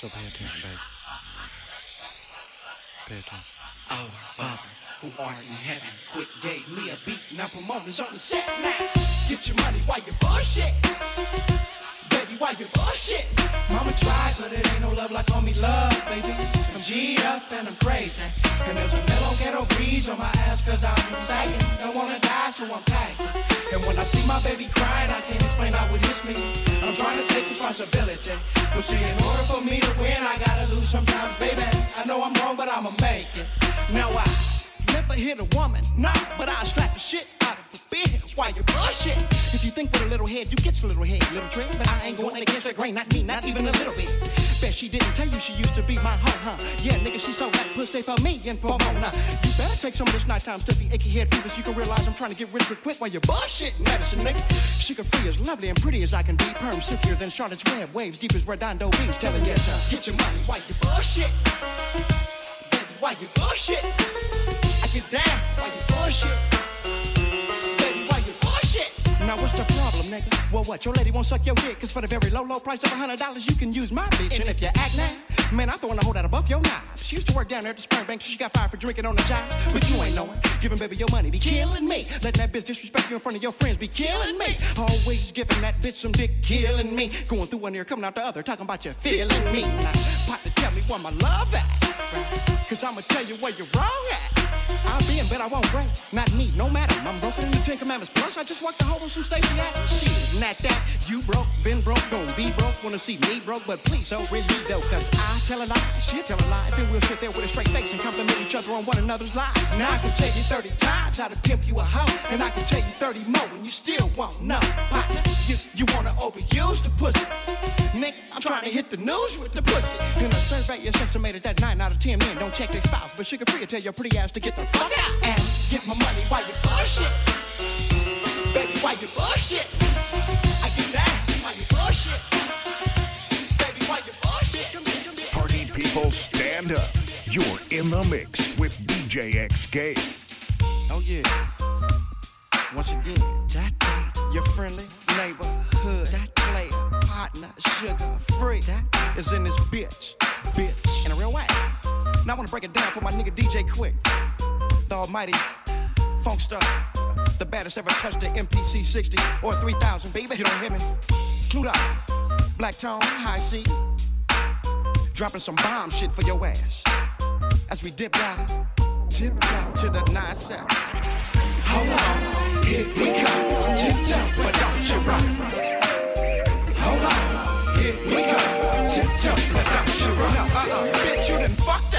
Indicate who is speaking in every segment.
Speaker 1: So pay attention, baby. Pay attention.
Speaker 2: Our Father, who art in heaven, Quik gave me a beat. Now promoters on the set now. Get your money while you bullshit. Baby, why you bullshit? Mama tried, but it ain't no love like homie love, baby. I'm G'd up and I'm crazy. And there's a mellow ghetto breeze on my ass cause I'm sagging. Don't wanna die, so I'm packing. And when I see my baby crying, I can't explain how it hits me. I'm trying to take responsibility. But see, in order for me to win, I gotta lose sometimes, baby. I know I'm wrong, but I'ma make it. Now I never hit a woman, nah, but I slap the shit out of the bitch. Why you bullshit? If you think with a little head, you get a little head, little trick. But I ain't going against the grain, not me, not even a little bit. Bet she didn't tell you she used to be my hoe, huh? Yeah, nigga, she so that pussy for me and in Pomona. You better take some of this nighttime stuffy, achy head fever so you can realize I'm trying to get rich real quick while you're bullshit medicine, nigga. She Suga Free as lovely and pretty as I can be. Perm silkier than Charlotte's Web, waves deep as Redondo Beach. Telling you, son, get your money while you bullshit. Baby, why you bullshit? I get down while you bullshit. The problem, nigga? Well, what? Your lady won't suck your dick, cause for the very low, low price of a hundred dollars, you can use my bitch. And if you act now, man, I'm throwing a whole out above your knob. She used to work down there at the Spring Bank, she got fired for drinking on the job. But you ain't knowing. Giving baby your money be killing me. Letting that bitch disrespect you in front of your friends be killing me. Always giving that bitch some dick, killing me. Going through one ear, coming out the other, talking about you feeling me. Now, partner, tell me where my love at. Cause I'ma tell you where you're wrong at. I'll be in bed, I won't break. Not me, no matter. I'm broken in the Ten Commandments. Plus, I just walked the hole in some Stacy Adams. Shit, not that. You broke, been broke, gon' be broke. Wanna see me broke, but please don't really though. Cause I tell a lie, she tell a lie. Then we'll sit there with a straight face and compliment each other on one another's lies. Now I can tell you 30 times how to pimp you a hoe. And I can tell you 30 more and you still won't know. Partner, you, you wanna overuse the pussy. Nick, I'm trying to hit the news with the pussy. In a survey, it's estimated that 9 out of 10 men don't check their spouse. But Suga Free tell your pretty ass to get the fuck out and get my money while you bullshit. Baby, why you bullshit? I get that while you bullshit. Baby, why you bullshit?
Speaker 3: Party people, stand up. You're in the mix with DJ XK.
Speaker 2: Oh yeah. Once again, that day, your friendly neighborhood, that player, partner, Suga Free, that is in this bitch, bitch, in a real way. Now I wanna break it down for my nigga DJ Quik, the almighty funk star, the baddest ever touched the MPC 60 or 3000, baby. You don't hear me? Clued black tone, high C, dropping some bomb shit for your ass. As we dip down, tiptoe to the nine seven. Hold on, here we come. Tiptoe, but don't you run. Hold on, here we come. Tiptoe, but don't you. No, uh-uh, bitch, you done fucked.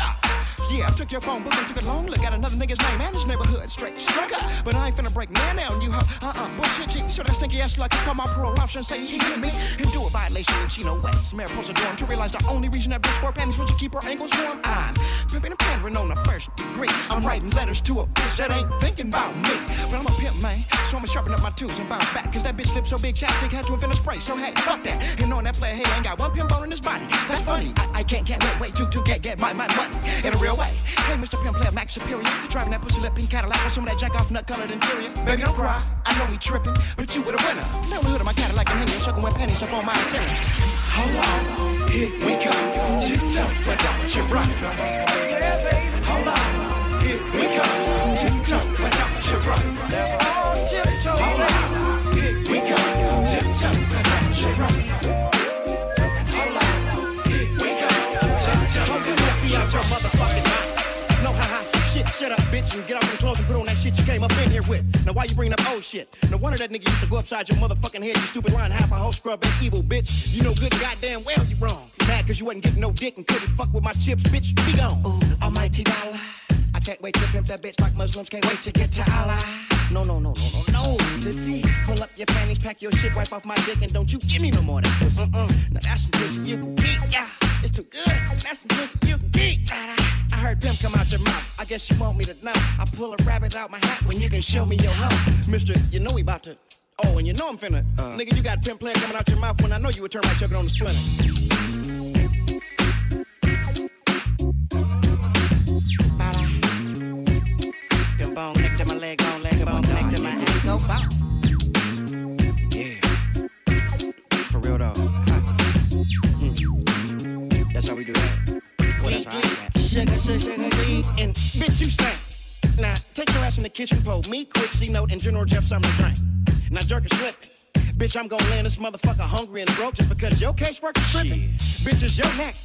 Speaker 2: Yeah, I took your phone book and took a long look at another nigga's name and his neighborhood. Straight struck up. But I ain't finna break man down, you hoe. Uh-uh, bullshit, G. So that stinky ass like you call my parole officer and say he hit me. And do a violation in Chino West. Mariposa dorm to realize the only reason that bitch wore panties was to keep her ankles warm. I'm pimping and pandering on the first degree. I'm writing letters to a bitch that ain't thinking about me. But I'm a pimp, man. So I'ma sharpen up my tools and bounce back. Cause that bitch lips so big, chapstick had to invent a spray. So hey, fuck that. And on that player, hey, ain't got one pimp bone in his body. That's funny. I, I can't, can't wait, wait to, to get, get my, my money in a real way. Hey, Mr. Pimp Player Max Superior. Driving that pussy lip pink Cadillac with some of that jack off nut colored interior. Baby, don't cry. I know he tripping, but you were the winner. Now the hood of my Cadillac and hanging, sucking with pennies up on my antenna. Hold on, here we go. Tiptoe, but don't you run. And get off them clothes and put on that shit you came up in here with. Now, why you bringing up old shit? No wonder that nigga used to go upside your motherfucking head, you stupid lying half a hoe scrub and evil bitch. You know good goddamn well you wrong. Mad cause you wasn't getting no dick and couldn't fuck with my chips, bitch, be gone. Ooh, almighty dollar. I can't wait to pimp that bitch like Muslims can't wait to get to Allah. No, no, no, no, no, no. Tootsie, pull up your panties, pack your shit, wipe off my dick, and don't you give me no more of that. Mm-mm. Now that's some pussy you can keep, yeah. It's too good. That's some pussy you can keep. I heard pimp come out your mouth. I guess you want me to know. I pull a rabbit out my hat when you can show me your hoe. Mister, you know we about to. Oh, and you know I'm finna. Uh. Nigga, you got pimp player coming out your mouth when I know you would turn my sugar on the splinter. Pimp bone neck to my leg, bone leg, bone neck to my ankle, bounce. Yeah. For real though. That That's how we do that. Well, that's right. Sugar, sugar, sugar, and bitch, you stank. Now, take your ass in the kitchen, pull me, Quik, C note, and General Jeff something to drink. Now, jerk is slipping. Bitch, I'm gonna land this motherfucker hungry and broke just because your casework is tripping. Bitch, it's your neck.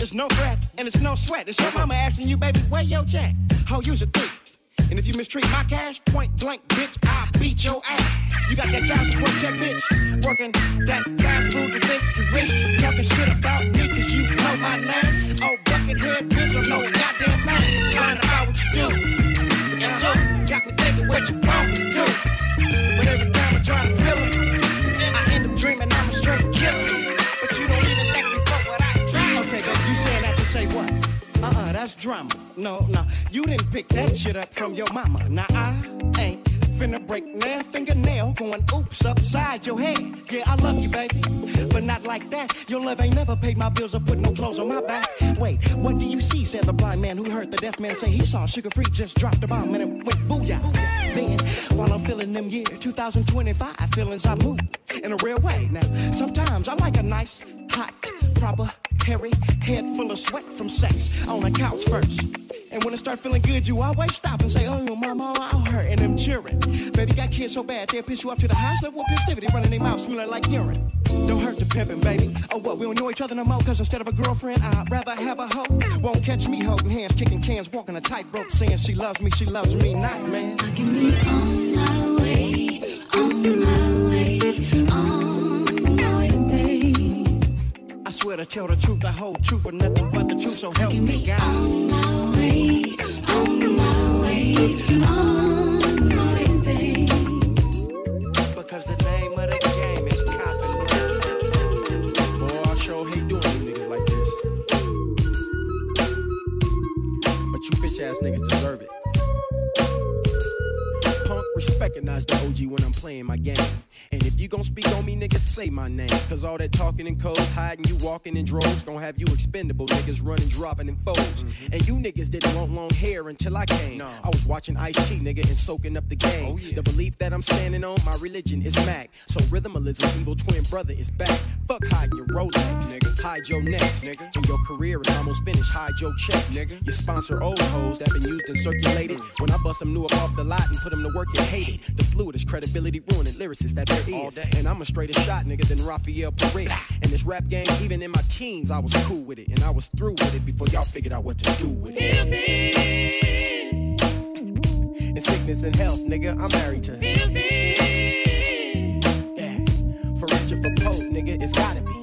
Speaker 2: It's no threat, and it's no sweat. It's your mama asking you, baby, where your check? Ho, you's a thief. And if you mistreat my cash, point blank, bitch, I beat your ass. You got that child support check, bitch. Working that fast food to think you rich. Talking shit about me, cause you know my name. Oh, buckethead, bitch, I know goddamn thing. Lying about what you do. You do. Got me thinking what you want to do. But every time I try to feel it, drama. No, no, you didn't pick that shit up from your mama. Now I ain't finna break that fingernail going oops upside your head. Yeah, I love you, baby, but not like that. Your love ain't never paid my bills or put no clothes on my back. Wait, what do you see? Said the blind man who heard the deaf man say he saw Suga Free just dropped the bomb and it went booyah. Then, while I'm feeling them year 2025 feelings, I move in a real way. Now, sometimes I like a nice, hot, proper, hairy head full of sweat from sex on the couch first. And when it start feeling good, you always stop and say, Oh, mama, I'll hurt. And I'm cheering. Baby got kids so bad, they'll piss you up to the highest level of festivity, running their mouth smelling like urine. Don't hurt the pimpin', baby. Oh, what? We don't know each other no more, cause instead of a girlfriend, I'd rather have a hoe. Won't catch me holding hands, kicking cans, walking a tightrope, saying she loves me, she loves me not, man.
Speaker 1: Can be on my way, on my way,
Speaker 2: swear to tell the truth, the whole truth, and nothing but the truth, so help
Speaker 1: Can
Speaker 2: me God.
Speaker 1: on my way, on my way, on my way.
Speaker 2: Because the name of the game is copping.
Speaker 4: Boy, I sure hate doing you niggas like this. But you bitch ass niggas deserve it. Punk recognize the OG when I'm playing my game. And if you gon' speak on me, niggas, say my name. Cause all that talking in codes, hiding you walking in droves, gon' have you expendable niggas running, dropping in foes. Mm-hmm. And you niggas didn't want long hair until I came. I was watching Ice T, nigga, and soaking up the game. Oh, the belief that I'm standing on, my religion is Mac. So rhythmalism's evil twin brother is back. Fuck hide your Rolex, nigga. Hide your necks, nigga. And your career is almost finished. Hide your checks, nigga. You sponsor old hoes that been used and circulated. Mm. When I bust them new up off the lot and put them to work, you hate it. The fluid is credibility ruining lyricists that there is. And I'm a straighter shot nigga than Rafael Perez. And this rap game, even in my teens, I was cool with it. And I was through with it before y'all figured out what to do with it. In sickness and health, nigga, I'm married to Yeah. For richer, for poor, nigga, it's gotta be.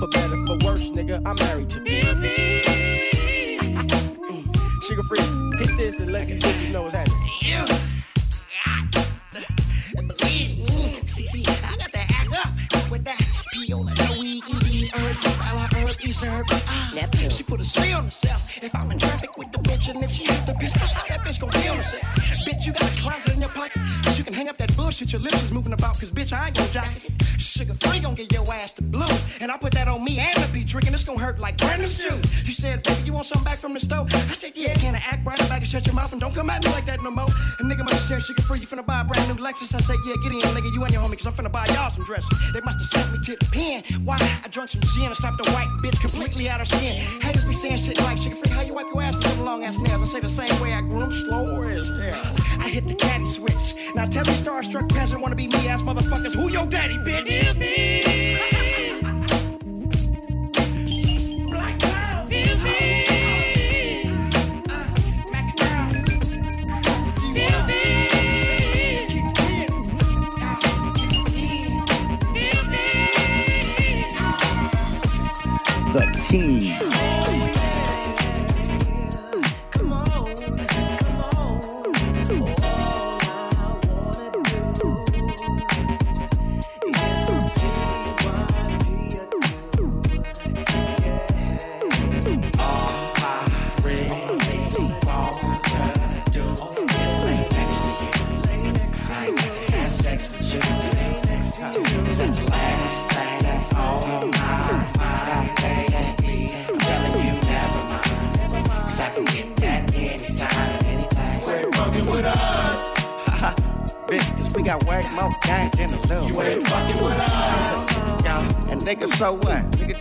Speaker 4: for better, for worse, nigga, I'm married to Suga Free, hit this and let these niggas know what's happening.
Speaker 2: Ah,
Speaker 5: Neptune.
Speaker 2: She put a C on herself. If I'm in traffic with the bitch, and if she hit the bitch, how that bitch gon' feel herself? Bitch, you got a closet in your pocket. Cause you can hang up that bullshit your lips is moving about. Cause bitch, I ain't gon' jacket it. Suga Free gon' get your ass the blues. And I put that on me and the be drinking. it's gon' hurt like brand new shoes. You said, baby, you want something back from the store? I said, yeah, can I act right back and shut your mouth and don't come at me like that no more? And nigga must have said, Suga Free, you finna buy a brand new Lexus. I said, yeah, get in, nigga, you and your homie, cause I'm finna buy y'all some dresses. They must have sent me to the pen. Why? I drunk some gin and slapped a white bitch completely out of skin. Haters be saying shit like, Suga Free, how you wipe your ass with long ass nails? I say the same way I grew them, slower as hell. I hit the caddy switch. Now tell me starstruck peasant wanna be me ass motherfuckers, who your daddy, bitch?
Speaker 6: The team.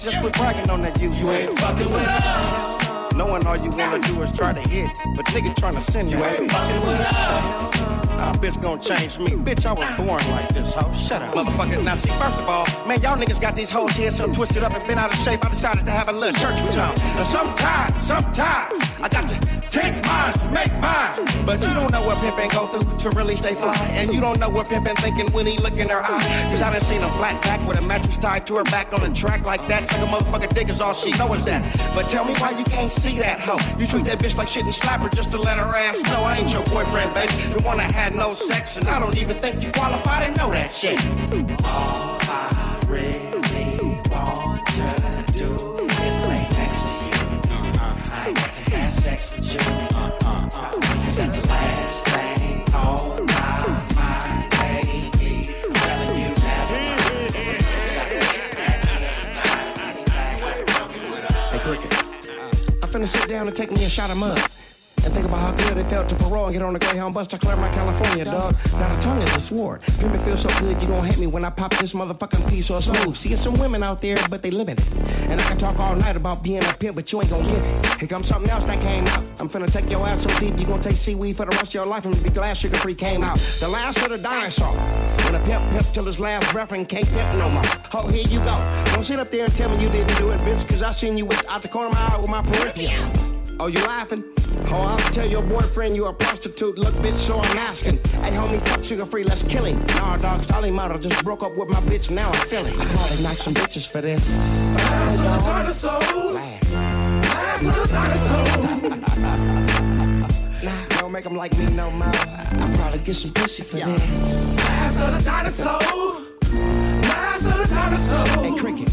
Speaker 2: Just quit bragging on that you. You ain't fucking with us. Knowing all you wanna do is try to hit, but nigga trying to send you. You ain't fucking with us. Our bitch gon' change me. Bitch, I was born like this, ho. Shut up. Motherfucker, now see, first of all, man, y'all niggas got these hoes heads so twisted up and been out of shape. I decided to have a little church with y'all. Now sometimes, sometimes, I got to take mine make mine. But you don't know what pimpin' go through to really stay fly. And you don't know what pimpin' thinking when he look in her eye. Cause I done seen a flat back with a mattress tied to her back on the track like that. Suck a motherfucker dick is all she know is that. But tell me why you can't see that hoe. You treat that bitch like shit and slap her just to let her ass know I ain't your boyfriend, baby. The one that had no sex, and I don't even think you qualified to know that shit. Ain't got to have sex with you. Uh, uh, uh. That's the last thing on my mind, baby. I'm telling you that. 'Cause I can get that anytime, anytime. Hey, Cricket. I'm finna sit down and take me a shot of mud. About how good it felt to parole and get on the Greyhound bus to Claremont, California, dog. Now the tongue is a sword. Feel me feel so good, you gon' hit me when I pop this motherfucking piece so smooth. See, some women out there, but they limited. And I can talk all night about being a pimp, but you ain't gon' get it. Here comes something else that came out. I'm finna take your ass so deep, you gon' take seaweed for the rest of your life and be glad Suga Free came out. The last of the dinosaur. When a pimp pimp till his last breath and can't pimp no more. Oh, here you go. Don't sit up there and tell me you didn't do it, bitch, cause I seen you with, out the corner of my eye with my peripheral. Oh, you laughing? Oh, I'll tell your boyfriend you a prostitute. Look, bitch, so I'm asking. Hey, homie, fuck Suga Free, let's kill him. Nah, dog, Stalin model just broke up with my bitch, now I'm feeling. I probably knock some bitches for this. Last of the dinosaur. Last of the dinosaur. Nah, don't make them like me no more. I'll probably get some pussy for this. Last of the dinosaur. Last of the dinosaur. Hey, Cricket.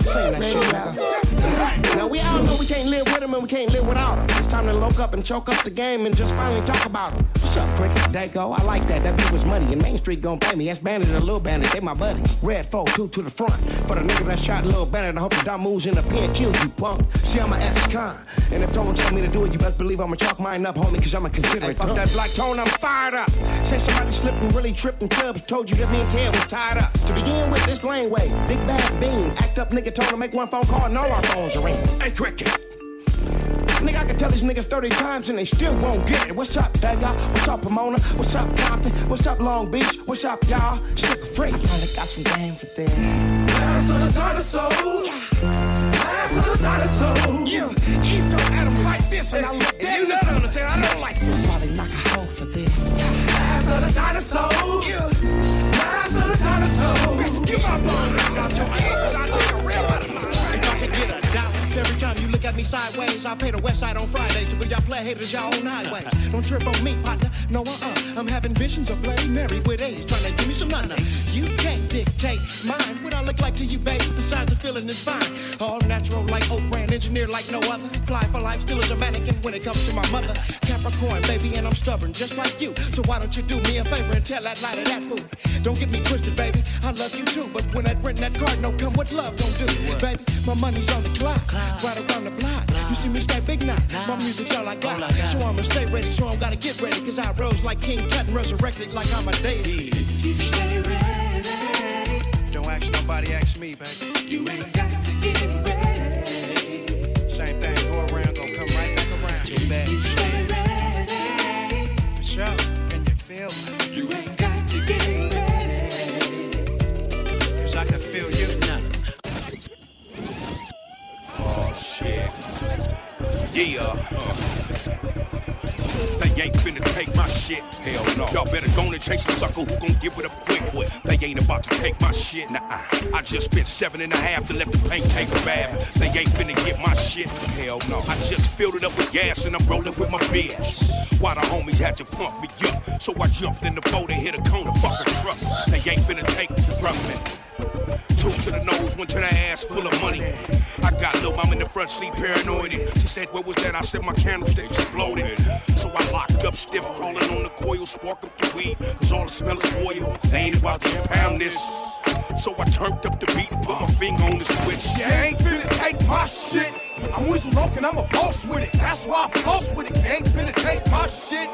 Speaker 2: Sing that shit, nigga. Now we all know we can't live with them and we can't live without them. It's time to loke up and choke up the game and just finally talk about them. What's up, Cricket? Go. I like that. That beat was money and Main Street gon' pay me. That's Bandit and Lil Bandit. They my buddies. Red 4, two to the front. For the nigga that shot Lil Bandit, I hope the dumb moves in the pen kill you, punk. See, I'm a ex-con. And if someone told me to do it, you best believe I'ma chalk mine up, homie, cause I'm a considerate. Fuck that black tone, I'm fired up. Say somebody slipped and really tripped in clubs, told you that me and Ted was tied up. To begin with, this laneway, big bad bean. Act up nigga told him make one phone call and all our phones ringing. Hey, Cricket. Nigga, I can tell these niggas 30 times and they still won't get it. What's up, Vega? What's up, Pomona? What's up, Compton? What's up, Long Beach? What's up, y'all? Suga Free. I finally got some game for this. Last of the dinosaur. Last of the dinosaur. Yeah, Eve told Adam like this, and I look dead in the sun and said, I don't like this. Probably knock a hoe for this. Last of the dinosaur. Yeah. Last of the dinosaur. Bitch, give my back out your me sideways, I pay the west side on Fridays to be y'all play haters y'all own highways. Don't trip on me, partner. No, uh-uh. I'm having visions of Bloody Mary with A's trying to give me some nana. You can't dictate mine. What I look like to you, babe, besides the feeling is fine. All natural like oak brand, engineered like no other. Fly for life, still a a and when it comes to my mother. Capricorn, baby, and I'm stubborn, just like you. So why don't you do me a favor and tell that lie to that fool? Don't get me twisted, baby. I love you too, but when that rent that card no come, what love don't do? Baby, my money's on the clock, right around the block. You see me stay big now. My music's all I got. So I'ma stay ready, so I'm gotta get ready. Cause I rose like King Tut and resurrected like I'm a deity. You stay ready. Don't ask nobody, ask me, baby. You ain't got to get ready. Same thing, go around, go come right back around. You stay ready. For sure. Can you feel me? You ain't got to get ready. Cause I can feel you.
Speaker 5: Oh shit. Yeah. They ain't finna take my shit. Hell no. Y'all better go and chase a sucker who gon' give it up quick. Boy They ain't about to take my shit. Nah, I just spent seven and a half to let the paint take a bath. They ain't finna get my shit. Hell no. I just filled it up with gas and I'm rolling with my bitch. Why the homies had to pump me up? So I jumped in the boat and hit a corner. Fuck a truck. They ain't finna take this from me. Two to the nose, one to the ass, full of money. I got Lil Mom in the front seat, paranoid. She said, What was that? I said, My candlestick exploded. So I locked up, stiff, crawling on the coil, spark up the weed, cause all the smell is oil. They ain't about to impound this. So I turned up the beat and put my finger on the switch.
Speaker 7: You ain't finna take my shit. I'm Loke and I'm a boss with it. That's why I'm close with it. You ain't finna take my shit.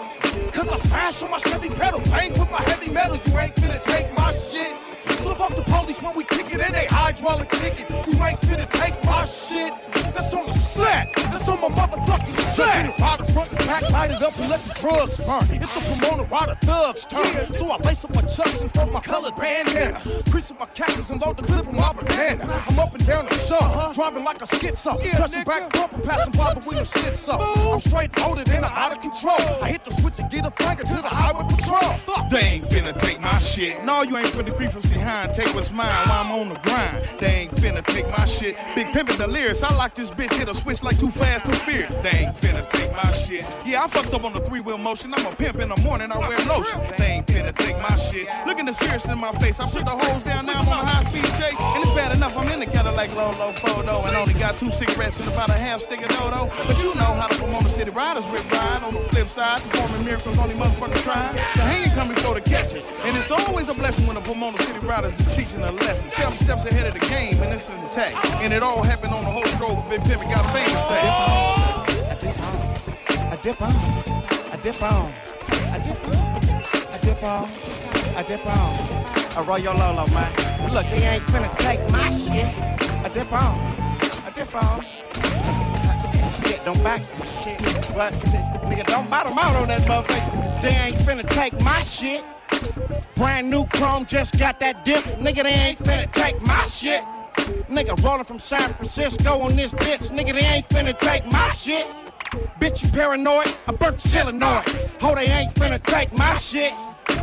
Speaker 7: Cause I smash on my Chevy pedal. Bang with my heavy metal. You ain't finna take my shit. So fuck the police when we kick it and they hydraulic ticket. You ain't finna take my shit. That's on the set. That's on my motherfucking set. Ride the front and back, light it up and let the drugs burn. It's the Pomona Rider thugs turn. So I lace up my chucks and throw my colored bandana. Crease up my cactus and load the clip of my banana. I'm up and down the shore, uh-huh. driving like a schizo. Touching back bumper, passing by the window shit so. I'm straight loaded and I'm out of control. I hit the switch and get a finger to the highway patrol.
Speaker 5: They ain't finna take my shit. No, you ain't finna creep from behind. Take what's mine while I'm on the grind. They ain't finna take my shit. Big pimpin' lyrics. I like this bitch. Hit a switch like too fast, too fierce. They ain't finna take my shit. Yeah, I fucked up on the three wheel motion. I'm a pimp in the morning. I wear lotion. They ain't finna take my shit. Looking the serious in my face. I put the hose down now. I'm on a high speed chase. And it's bad enough. I'm in the Cadillac low, low photo. And only got two cigarettes and about a half stick of dodo. But you know how the Pomona City Riders rip ride. On the flip side, performing miracles only motherfuckers try. The hanging come before the catching. And it's always a blessing when the Pomona City Riders is teaching a lesson. Seven steps ahead of the game, and this is intact. And it all happened on the whole stroke. Big Pimpin' got famous at.
Speaker 2: I dip on, I dip on, I dip on, I dip on, I dip on. I roll your Lolo, man. Look, they ain't finna take my shit. I dip on, I dip on. Shit, don't back. What? Nigga, don't bottom out on that motherfucker. They ain't finna take my shit. Brand new chrome, just got that dip. Nigga, they ain't finna take my shit. Nigga rolling from San Francisco on this bitch. Nigga, they ain't finna take my shit. Bitch, you paranoid? I burnt the solenoid. Ho, they ain't finna take my shit.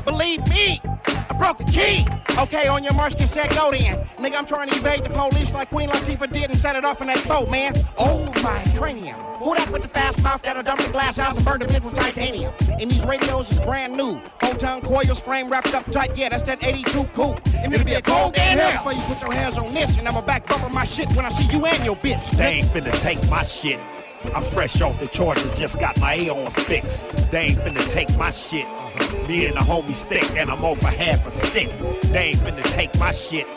Speaker 2: Believe me, I broke the key. Okay, on your march, get set, go then. Nigga, I'm trying to evade the police like Queen Latifah did and set it off in that boat, man. Oh, my cranium. Who that with the fast mouth that'll dump the glass house and burn the bitch with titanium? And these radios is brand new. Photon coils, frame wrapped up tight. Yeah, that's that 82 coupe. And it'll be a cold day in hell before you put your hands on this. And I'ma back bumper my shit when I see you and your bitch.
Speaker 8: They ain't finna take my shit. I'm fresh off the charges, just got my A on fixed. They ain't finna take my shit. Me and the homie stick, and I'm off a half a stick. They ain't finna take my shit.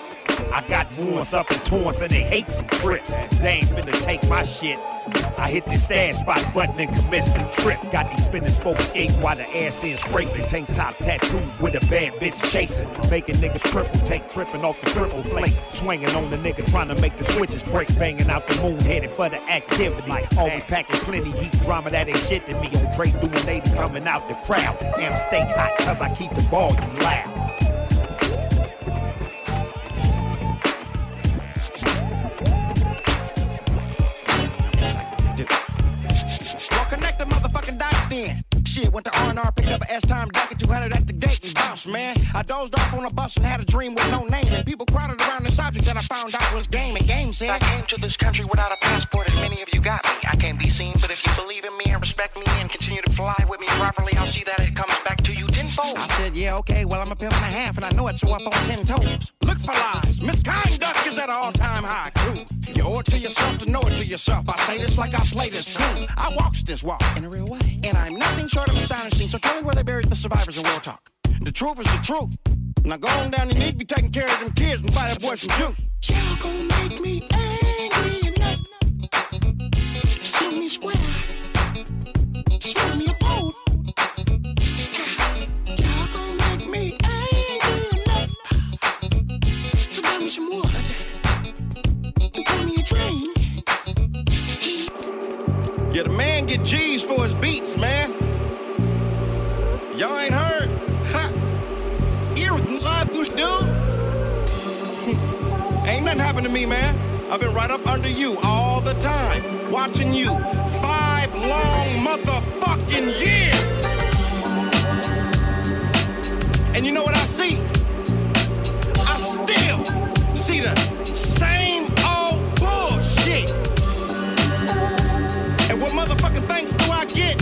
Speaker 8: I got wounds up in Torrance and they hate some trips. They ain't finna take my shit. I hit this stand spot button and commence the trip. Got these spinning spokes skating while the ass is scraping. Tank top tattoos with a bad bitch chasing. Making niggas triple take tripping off the triple flake. Swinging on the nigga trying to make the switches break. Banging out the moon headed for the activity. Always packing plenty heat drama that ain't shit to me. On Dre doing 80 coming out the crowd. Damn stay hot cause I keep the volume loud.
Speaker 2: Dots then. Shit, went to R&R, picked up an S-time jacket, 200 at the gate and bounced, man. I dozed off on a bus and had a dream with no name. And people crowded around this object that I found out was game. And game said,
Speaker 9: I came to this country without a passport, and many of you got me. I can't be seen, but if you believe in me and respect me and continue to fly with me properly, I'll see that it comes back
Speaker 2: I said, yeah, okay, well, I'm a pimp and a half, and I know it, so up on ten toes. Look for lies. Misconduct is at an all-time high, too. You owe it to yourself to know it to yourself. I say this like I play this cool. I walks this walk in a real way. And I'm nothing short of astonishing, so tell me where they buried the survivors in War Talk. The truth is the truth. Now go on down, you need to be taking care of them kids and buy that boy some juice. Y'all gonna make me angry enough. See me square. See me right up under you all the time, watching you five long motherfucking years. And you know what I see? I still see the same old bullshit. And what motherfucking thanks do I get?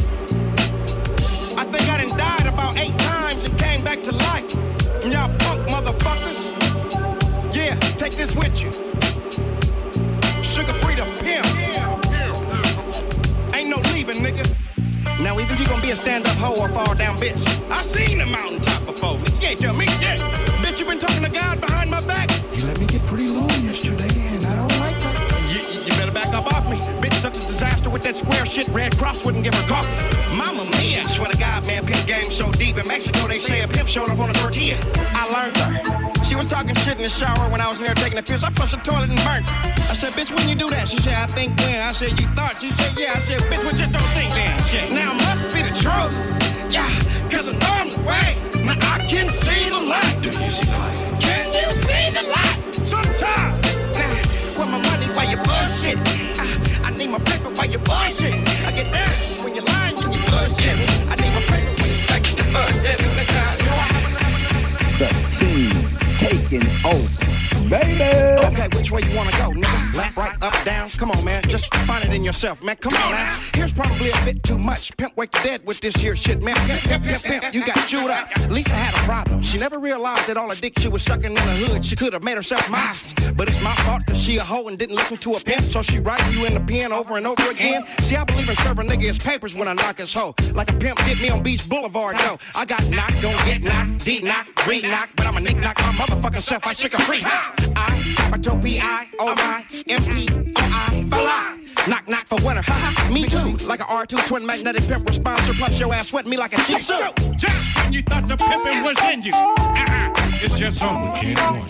Speaker 2: I think I done died about eight times and came back to life. From y'all punk motherfuckers. Yeah, take this with either you gonna be a stand-up hoe or fall down bitch. I seen the mountaintop before. Nigga, you can't tell me shit. Bitch, you been talking to God behind my back.
Speaker 10: You let me get pretty low yesterday, and I don't like that.
Speaker 2: You, you better back up off me. Bitch, such a disaster with that square shit. Red Cross wouldn't give her coffee. Mama mia.
Speaker 9: Swear to God, man, pimp game so deep. In Mexico, they say a pimp showed up on a tortilla.
Speaker 2: I learned her. She was talking shit in the shower when I was in there taking a piss. I flushed the toilet and burnt. I said, bitch, when you do that? She said, I think when. I said, you thought? She said, yeah. I said, bitch, well, just don't think then. Shit. Now must be the truth. Yeah, cause I know I'm the way. Now I can see the light. Do you see the light? Can you see the light? Sometimes. Now, where my money while you bullshit? I, ah, I need my paper while you bullshit. I get there when you're lying and you bullshit.
Speaker 6: Taking over. Oh, baby.
Speaker 2: Okay, which way you wanna go, nigga? Left, right, up, down? Come on, man. Just find it in yourself, man. Come on man. Here's probably a bit too much. Pimp wake dead with this here shit, man. Pimp, pimp, pimp, pimp. You got chewed up. Lisa had a problem. She never realized that all the dick she was sucking in the hood, she could have made herself mine. But it's my fault, cause she a hoe and didn't listen to a pimp. So she writing you in the pen over and over again. See, I believe in serving nigga his papers when I knock his hoe. Like a pimp hit me on Beach Boulevard, no. I got knocked, gon' get knocked, D knocked, re knocked. But I'm a nick knock my motherfucking self. I shake a free. I, capital P I O I M E O I fly. Knock knock for winter. Ha ha. Me too. Like a R2 twin magnetic pimp responser. Plus your ass sweat me like a cheap suit.
Speaker 7: Just when you thought the pimpin' was in you. Uh-uh. It's just on weekend one.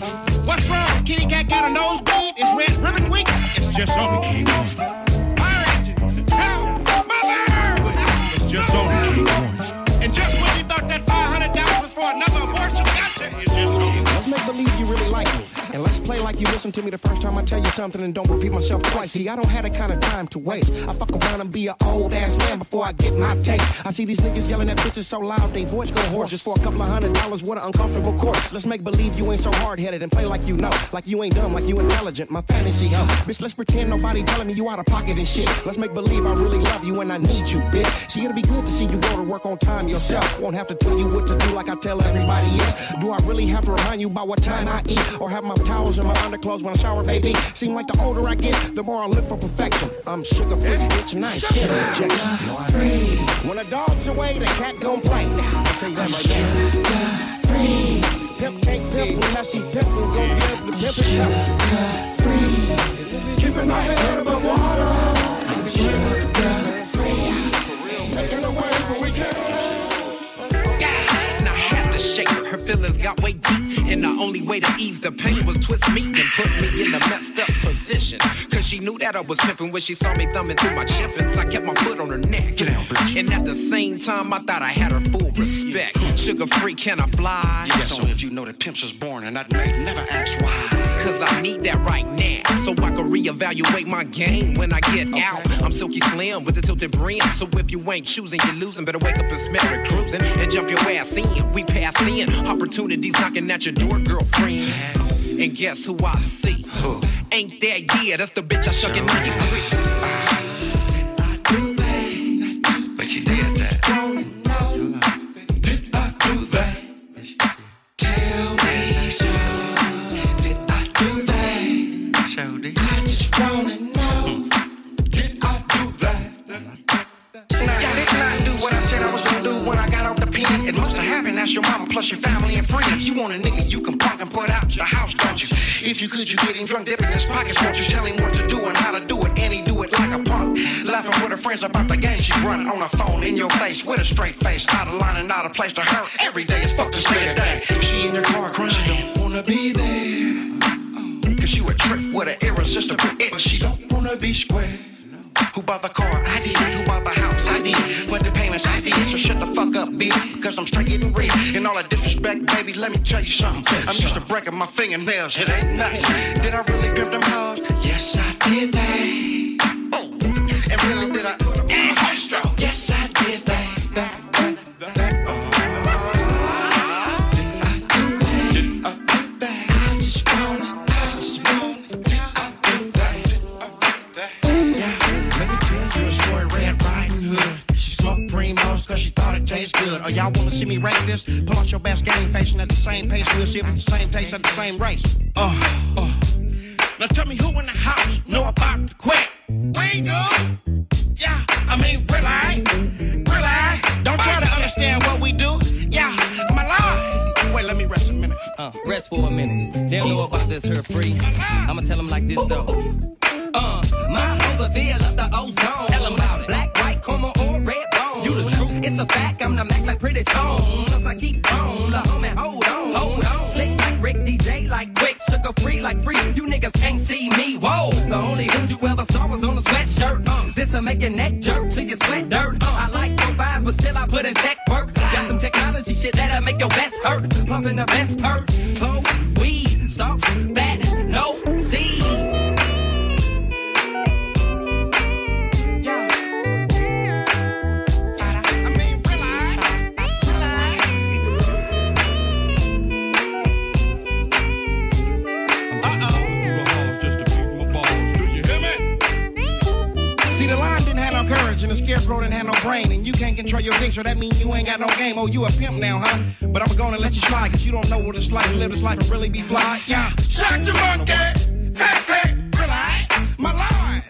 Speaker 7: What's wrong? Kitty cat got a nosebleed? It's red ribbon week? It's just on weekend one. Fire engine. Help! My bird! It's just on weekend one. And just when you thought that $500 was for another abortion, gotcha. It's just on
Speaker 2: Let's make believe you really like me. And let's play like you listen to me the first time I tell you something and don't repeat myself twice. See, I don't have that kind of time to waste. I fuck around and be an old ass man before I get my taste. I see these niggas yelling at bitches so loud, they voice go hoarse. Just for a couple of hundred dollars, what an uncomfortable course. Let's make believe you ain't so hard headed and play like you know. Like you ain't dumb, like you intelligent. My fantasy, huh? Bitch, let's pretend nobody telling me you out of pocket and shit. Let's make believe I really love you and I need you, bitch. See, it'll be good to see you go to work on time yourself. Won't have to tell you what to do like I tell everybody else. Do I really have to remind you about what time I eat? Or have my towels and my underclothes when I shower, baby? Seem like the older I get, the more I look for perfection. I'm Suga Free, bitch, nice. I ain't scared. When a dog's away, the cat gon' play. I'll tell you that right now. Pimp can't pimp unless he pimp will go give the pimp himself. Keeping my head above water. I'm Suga Free. Making a way when we can.
Speaker 11: And I had to shake her. Her feelings got way deep. And the only way to ease the pain was twist me and put me in a messed up position. Cause she knew that I was pimping when she saw me thumbing through my chippings. I kept my foot on her neck. Get down, bitch. And at the same time, I thought I had her full respect. Suga Free, can I fly?
Speaker 9: Yes, only if you know that pimps was born and not made. Never ask why.
Speaker 11: Cause I need that right now. So I can reevaluate my game when I get out. I'm silky slim with a tilted brim. So if you ain't choosing, you're losing. Better wake up and smell it cruising and jump your ass in. We pass in. Opportunities knocking at your girlfriend. And guess who I see? Ain't that yeah? That's the bitch I shuck in 93.
Speaker 9: You?
Speaker 2: Could, you get him drunk, dip in his pockets, won't you? Tell him what to do and how to do it, and he do it like a punk. Laughing with her friends about the game she's running on her phone in your face with a straight face, out of line and out of place to her. Every day is fuck to stay a day. She in your car crying, don't wanna be there. Cause you a trip with an irresistible itch, but she don't wanna be square. Who bought the car? I did. Who bought the house? Cause I'm straight getting rich. And all that disrespect, baby, let me tell you something. I'm used to breaking my fingernails. It ain't nothing. Did I really pimp them hoes? Yes, I did that. Oh, and really did I? And stroke. Yes, I did that. that, that, that. Oh. Did I do that? Did I do that? I just wanna, I just wanna, y'all wanna see me rate this? Pull out your best game facing at the same pace. We'll see if it's the same taste at the same race. Uh, uh. Now tell me who in the house know about the quack? We do. Yeah, I mean, really? Really? Don't try to understand what we do. Yeah, my lord. Wait, let me rest a minute.
Speaker 12: Uh, rest for a minute. They don't know about this here free. I'ma tell them like this though. Uh, my hoes are up the ozone. Tell them about it. Black, white, coma, or red bone. You the truth. It's a fact. I'm the Mac like it on. I keep on, la homie, hold on, hold on. Slick like Rick DJ, like
Speaker 13: Quik, Suga Free, like free. You niggas can't see me.
Speaker 2: Whoa, the only hood you ever saw was on a sweatshirt. Uh, this'll make your neck jerk till you sweat
Speaker 12: dirt. Uh, I like profiles, but still I put in tech work. Got some technology shit that'll make your best hurt. Pumping the best perk.
Speaker 2: Control your dick, so that means you ain't got no game. Oh, you a pimp now, huh? But I'm gonna let you slide, cause you don't know what it's like to live this life and really be fly. Yeah. Shock monkey! Hey, hey, relax, my lord!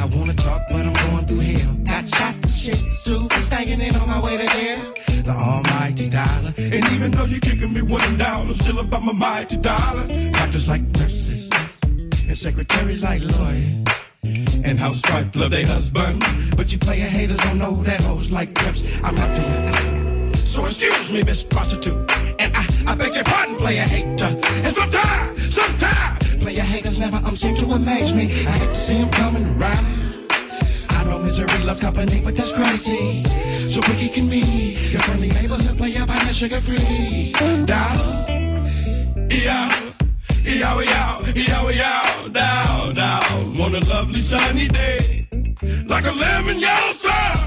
Speaker 2: I wanna talk, but I'm going through hell. Got for shit, super staying in on my way to hell. The almighty dollar. And even though you're kicking me when I'm down, I'm still about my mighty dollar. Doctors like nurses, and secretaries like lawyers. And housewife love their husband. But you player haters don't know that hoes like pimps. I'm up you. So excuse me, Miss Prostitute. And I, I beg your pardon, player hater. And sometimes, sometimes, player haters never um seem to amaze me. I hate to see them coming around. I know misery love company, but that's crazy. So wicked can be your friendly neighborhood player by the Suga Free. Down, yeah, yeah, yeah, yeah, yeah, down, a lovely sunny day, like a lemon yellow sun.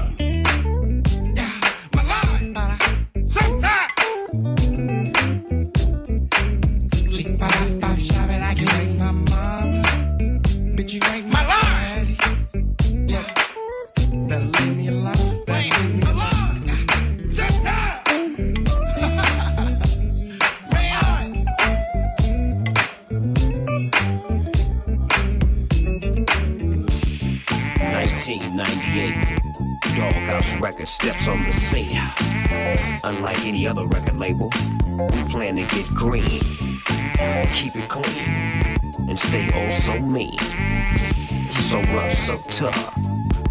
Speaker 14: Tough.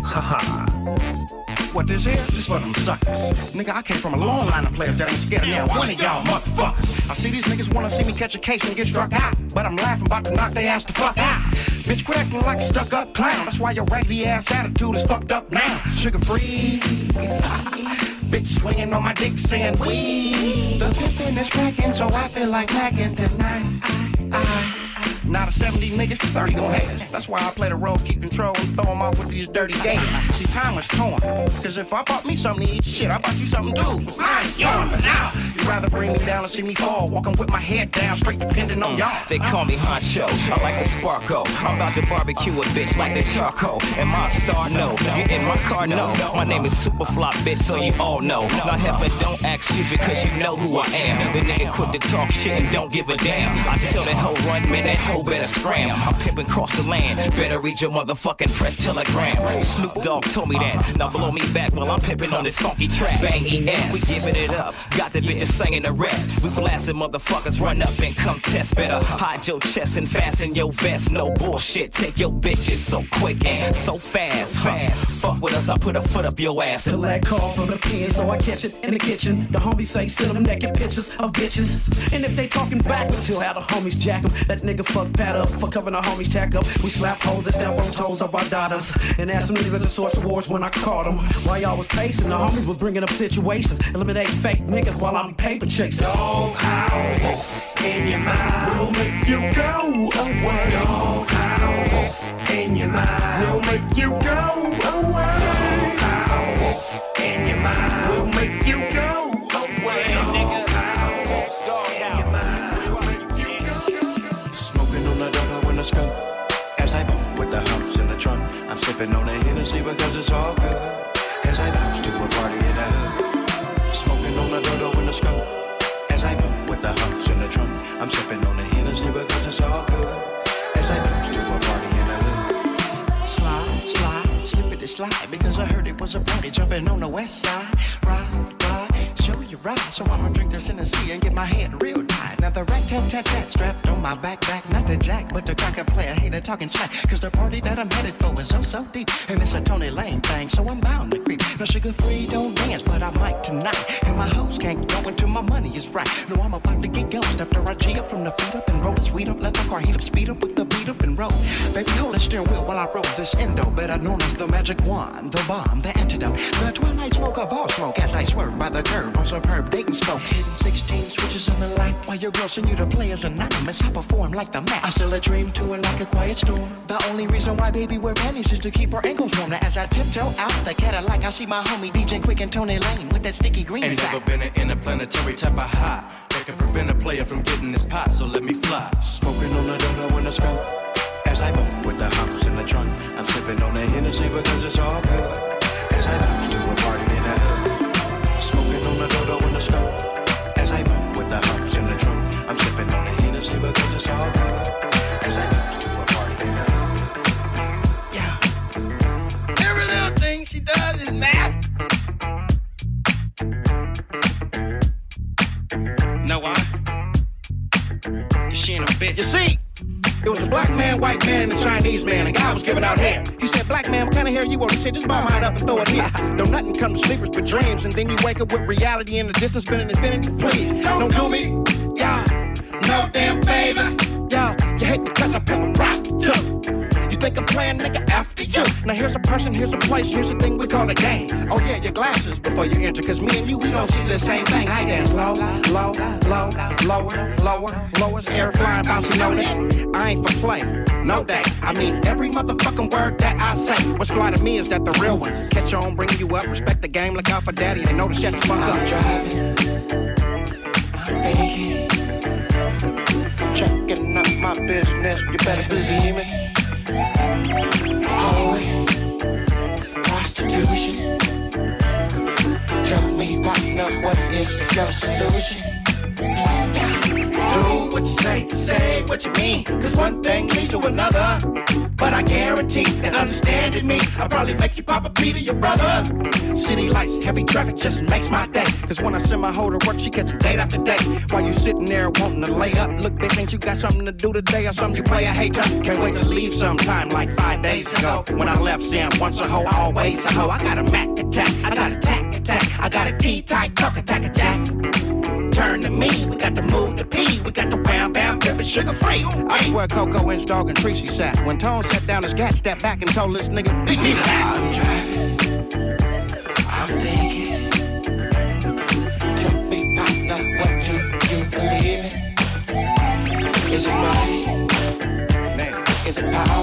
Speaker 14: Haha.
Speaker 2: What this is? This for them suckers. Nigga, I came from a long line of players that ain't scared of now one of y'all motherfuckers. I see these niggas wanna see me catch a case and get struck out. But I'm laughing about to knock their ass the fuck out. Bitch, quit acting like a stuck up clown. That's why your raggedy ass attitude is fucked up now. Suga Free. Bitch swinging on my dick saying we. The pimpin' is cracking, so I feel like macking tonight. I, not a 70 niggas, 30 gon' have. That's why I play the role, keep control, and throw 'em off with these dirty games. See, time was torn. Cause if I bought me something to eat, shit, I bought you something too. It's mine, yours, but now you'd rather bring me down and see me fall. Walking with my head down, straight depending on mm. y'all.
Speaker 14: They call me Honcho, I like the Sparko. I'm about to barbecue a bitch like the charcoal. Am my star? No. You in my car? No. My name is Superfly, bitch, so you all know. Now, heifer, don't act stupid, cause you know who I am. The nigga quick to talk shit and don't give a damn. I tell that hoe run, man, that hoe better scram. I'm pimping across the land, better read your motherfucking press telegram. Snoop Dogg told me that. Now blow me back while I'm pimping on this funky track. Bang ES, we giving it up. Got the bitches singing the rest. We blasting motherfuckers, run up and come test. Better hide your chest and fasten your vest. No bullshit, take your bitches so quick and so fast. Fast. Fuck with us, I put a foot up your ass.
Speaker 15: Collect call from the pen, so I catch it in the kitchen. The homies say send them naked pictures of bitches. And if they talking backwards, he'll have the homies jack jack 'em. That nigga fuck pat up for covering the homies tack up. We slap hoes and stamp on toes of our daughters. And ask them niggas the source awards when I caught them. While y'all was pacing, the homies was bringing up situations. Eliminate fake niggas while I'm paper chasing. Doghouse in your mind will make you go away. Doghouse in your mind will make you go away. Doghouse in your mind will make you
Speaker 16: sipping on the Hennessy because it's all good. As I bounce to a party in the hood. Smoking on the dodo in the skunk. As I bump with the humps in the trunk, I'm sipping on the Hennessy because it's all good. As I bounce to a party in the hood. Slide, slide, slippity slide because I heard it was a party jumping on the west side. Ride, show you ride. So I'ma drink this sea and get my head real tight. Now the rat tat tat tat strapped on my backpack, not the jack, but the cracker player hater talking smack. Cause the party that I'm headed for is so so deep, and it's a Tony Lane thing, so I'm bound to creep. No Suga Free, don't dance, but I might tonight. And my hoes
Speaker 2: can't go until my money is right. No, I'm about to get ghost after I G up from the feet up and roll the sweet up. Let the car heat up, speed up with the beat up and roll. Baby, hold the steering wheel while I roll this endo, better known as the magic wand, the bomb, the antidote, the twilight smoke of all smoke as I swerve by the curb on superb dating spokes. Hitting 16 switches in the light while your girl send you the players anonymous. I perform like the Mac. I still a dream to it like a quiet storm. The only reason why baby wear panties is to keep her ankles warm. Now as I tiptoe out the Cadillac, I see my homie DJ Quik and Tony Lane with that sticky green
Speaker 17: Ain't
Speaker 2: sack.
Speaker 17: never been an interplanetary type of high that can prevent a player from getting his pot, so let me fly.
Speaker 2: Smoking on the dodo in the skunk. As I bump with the house in the trunk, I'm sipping on the Hennessy because it's all good. As I bounce to a party As I bump with the house in the trunk, I'm sipping on the Hennessy because it's all good. As I bounce to a party. Yeah. Every little thing she does is mad.
Speaker 18: She ain't a bitch.
Speaker 19: You see, it was a black man, white man, and a Chinese man. A guy was giving out hair. He said, Black man, what kind of hair you want? He said, Just buy mine up and throw it here. Don't nothing come to sleepers but dreams. And then you wake up with reality in the distance, been an infinity. Please, don't do me. Yeah, no damn favor. Yeah, you hate me cause I pimp a prostitute. Think I'm playing nigga after you. Now here's a person, here's a place, here's a thing we call a game. Oh yeah, your glasses before you enter. Cause me and you, we don't see the same thing. I dance low, low, low, lower, lower, lower. Air flying, bouncy, this. I ain't for play. No day. I mean every motherfucking word that I say. What's fly to me is that the real ones catch on, bring you up, respect the game, look out for daddy, and know to shut the fuck up.
Speaker 2: driving. I'm thinking. Checking up my business, you better believe me. Hallway, prostitution. Tell me, partner, what is your solution?
Speaker 19: Do what you say, say what you mean. Cause one thing leads to another. But I guarantee that understanding me, I'll probably make you pop a P to your brother. City lights, heavy traffic just makes my day. Cause when I send my hoe to work, she catching date after date. While you sitting there wanting to lay up, look, bitch, ain't you got something to do today or something you play? I hate ya. Can't wait to leave sometime like five days ago. When I left Sam, once a hoe, always a hoe. I got a Mac attack, I got a tack attack, I got a T-type tuck attack attack turn to me. We got to move the P. We got the wham bam pippin' Suga Free. I swear Coco Inch Dog and Tracy sat. When Tone sat down his gat, stepped back and told this nigga, beat me to that.
Speaker 2: I'm driving. I'm thinking. Tell me, partner, what do you believe in? Is it money? Is it power?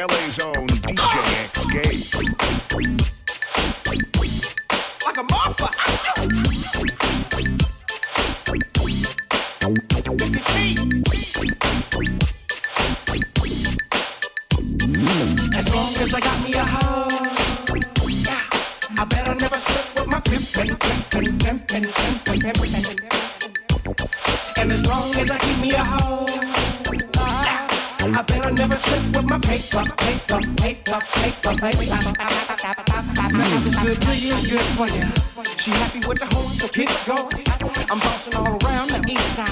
Speaker 3: LA's own DJ XK.
Speaker 19: Like a motherfucker. As long as I got me a hoe, I better never slip with my paper, paper, paper, paper, paper. It's good to you, it's good for you. She happy with the hoe, so keep it going. I'm bouncing all around the east side.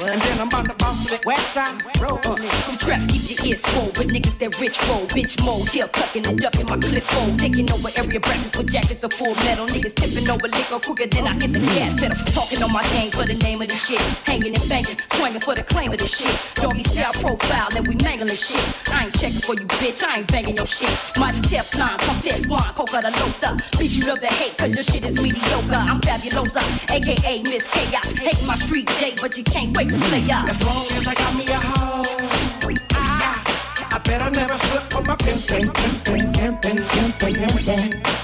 Speaker 19: And then I'm about to bounce to the west side. Roll me.
Speaker 20: Them traps keep your ears swole, but niggas that rich roll, bitch mode, tail tucking and ducking my clip roll, taking over area breakfast with jackets of full metal, niggas tipping over liquor quicker than I hit the gas pedal, talking on my game for the name of the shit, hanging and banging, swinging for the claim of the shit, doggy style profile and we mangling shit. I ain't checking for you, bitch, I ain't banging your shit. Mighty Teflon, come test one, coca the loca, bitch you love to hate 'cause your shit is mediocre. I'm fabulosa, aka Miss Chaos, hate my street day, but you can't wait to play out.
Speaker 19: As long as I got me a hoe, I, I better never slip with my pimpin', pimpin', pimpin', pimpin', pimpin'.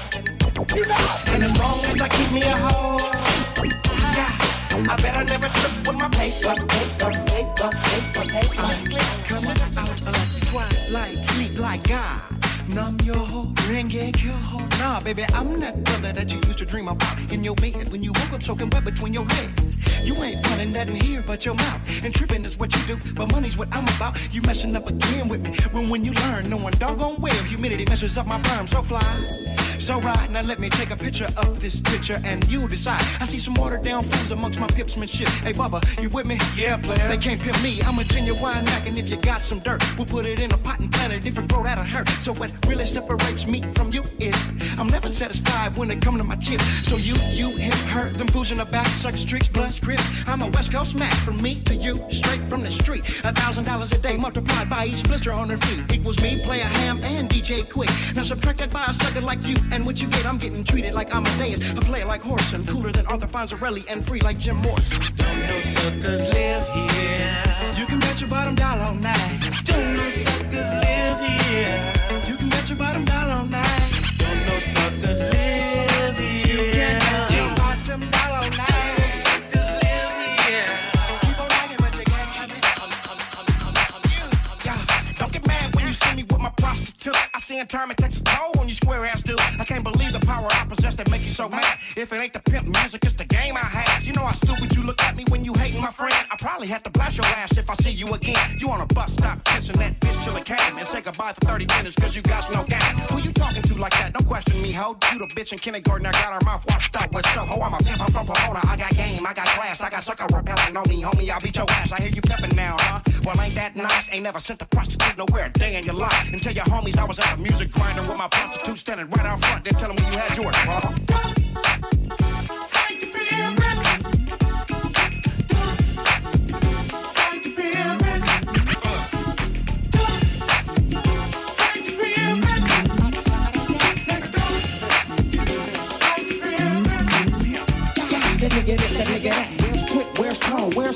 Speaker 19: And as long as I keep me a hoe, yeah, I better never trip with my paper, paper, paper, paper, paper.
Speaker 2: Coming out of the twilight, sleep like God. Numb your whole ring, your whole. Nah, baby, I'm that brother that you used to dream about in your bed when you woke up soaking wet between your legs. You ain't running nothing here but your mouth. And tripping is what you do, but money's what I'm about. You messing up again with me. When when you learn, knowing doggone well, humidity messes up my perm so fly. So right, now let me take a picture of this picture and you decide. I see some watered down fools amongst my pipsmanship. Hey, Bubba, you with me? Yeah, player. They can't pimp me. I'm a genuine Mac, and if you got some dirt, we'll put it in a pot and plant a different road that'll hurt. So what really separates me from you is I'm never satisfied when it come to my chips. So you, you, him, her, them fools in the back, suckers, tricks, blood, scripts. I'm a West Coast Mac from me to you, straight from the street. A thousand dollars a day multiplied by each blister on their feet equals me, player ham, and DJ Quik. Now subtract that by a sucker like you, and what you get, I'm getting treated like I'm a Amadeus, a player like Horson, cooler than Arthur Fonzarelli, and free like Jim Morris. Don't know suckers live
Speaker 7: If it ain't the pimp music, it's the game I have. You know how stupid you look at me when you hating my friend. I probably have to blast your ass if I see you again. You on a bus stop kissing that bitch till it came and say goodbye for 30 minutes cause you got no game. Who you talking to like that? Don't question me, ho. You the bitch in kindergarten. I got her mouth washed out with soap. Ho, I'm a pimp. I'm from Pomona. I got game. I got class. I got sucker repellent on me, homie. I'll beat your ass. I hear you pepping now, huh? Well, ain't that nice? Ain't never sent a prostitute nowhere a day in your life. And tell your homies I was at a music grinder with my prostitute standing right out front. Then tell them you had yours, bro.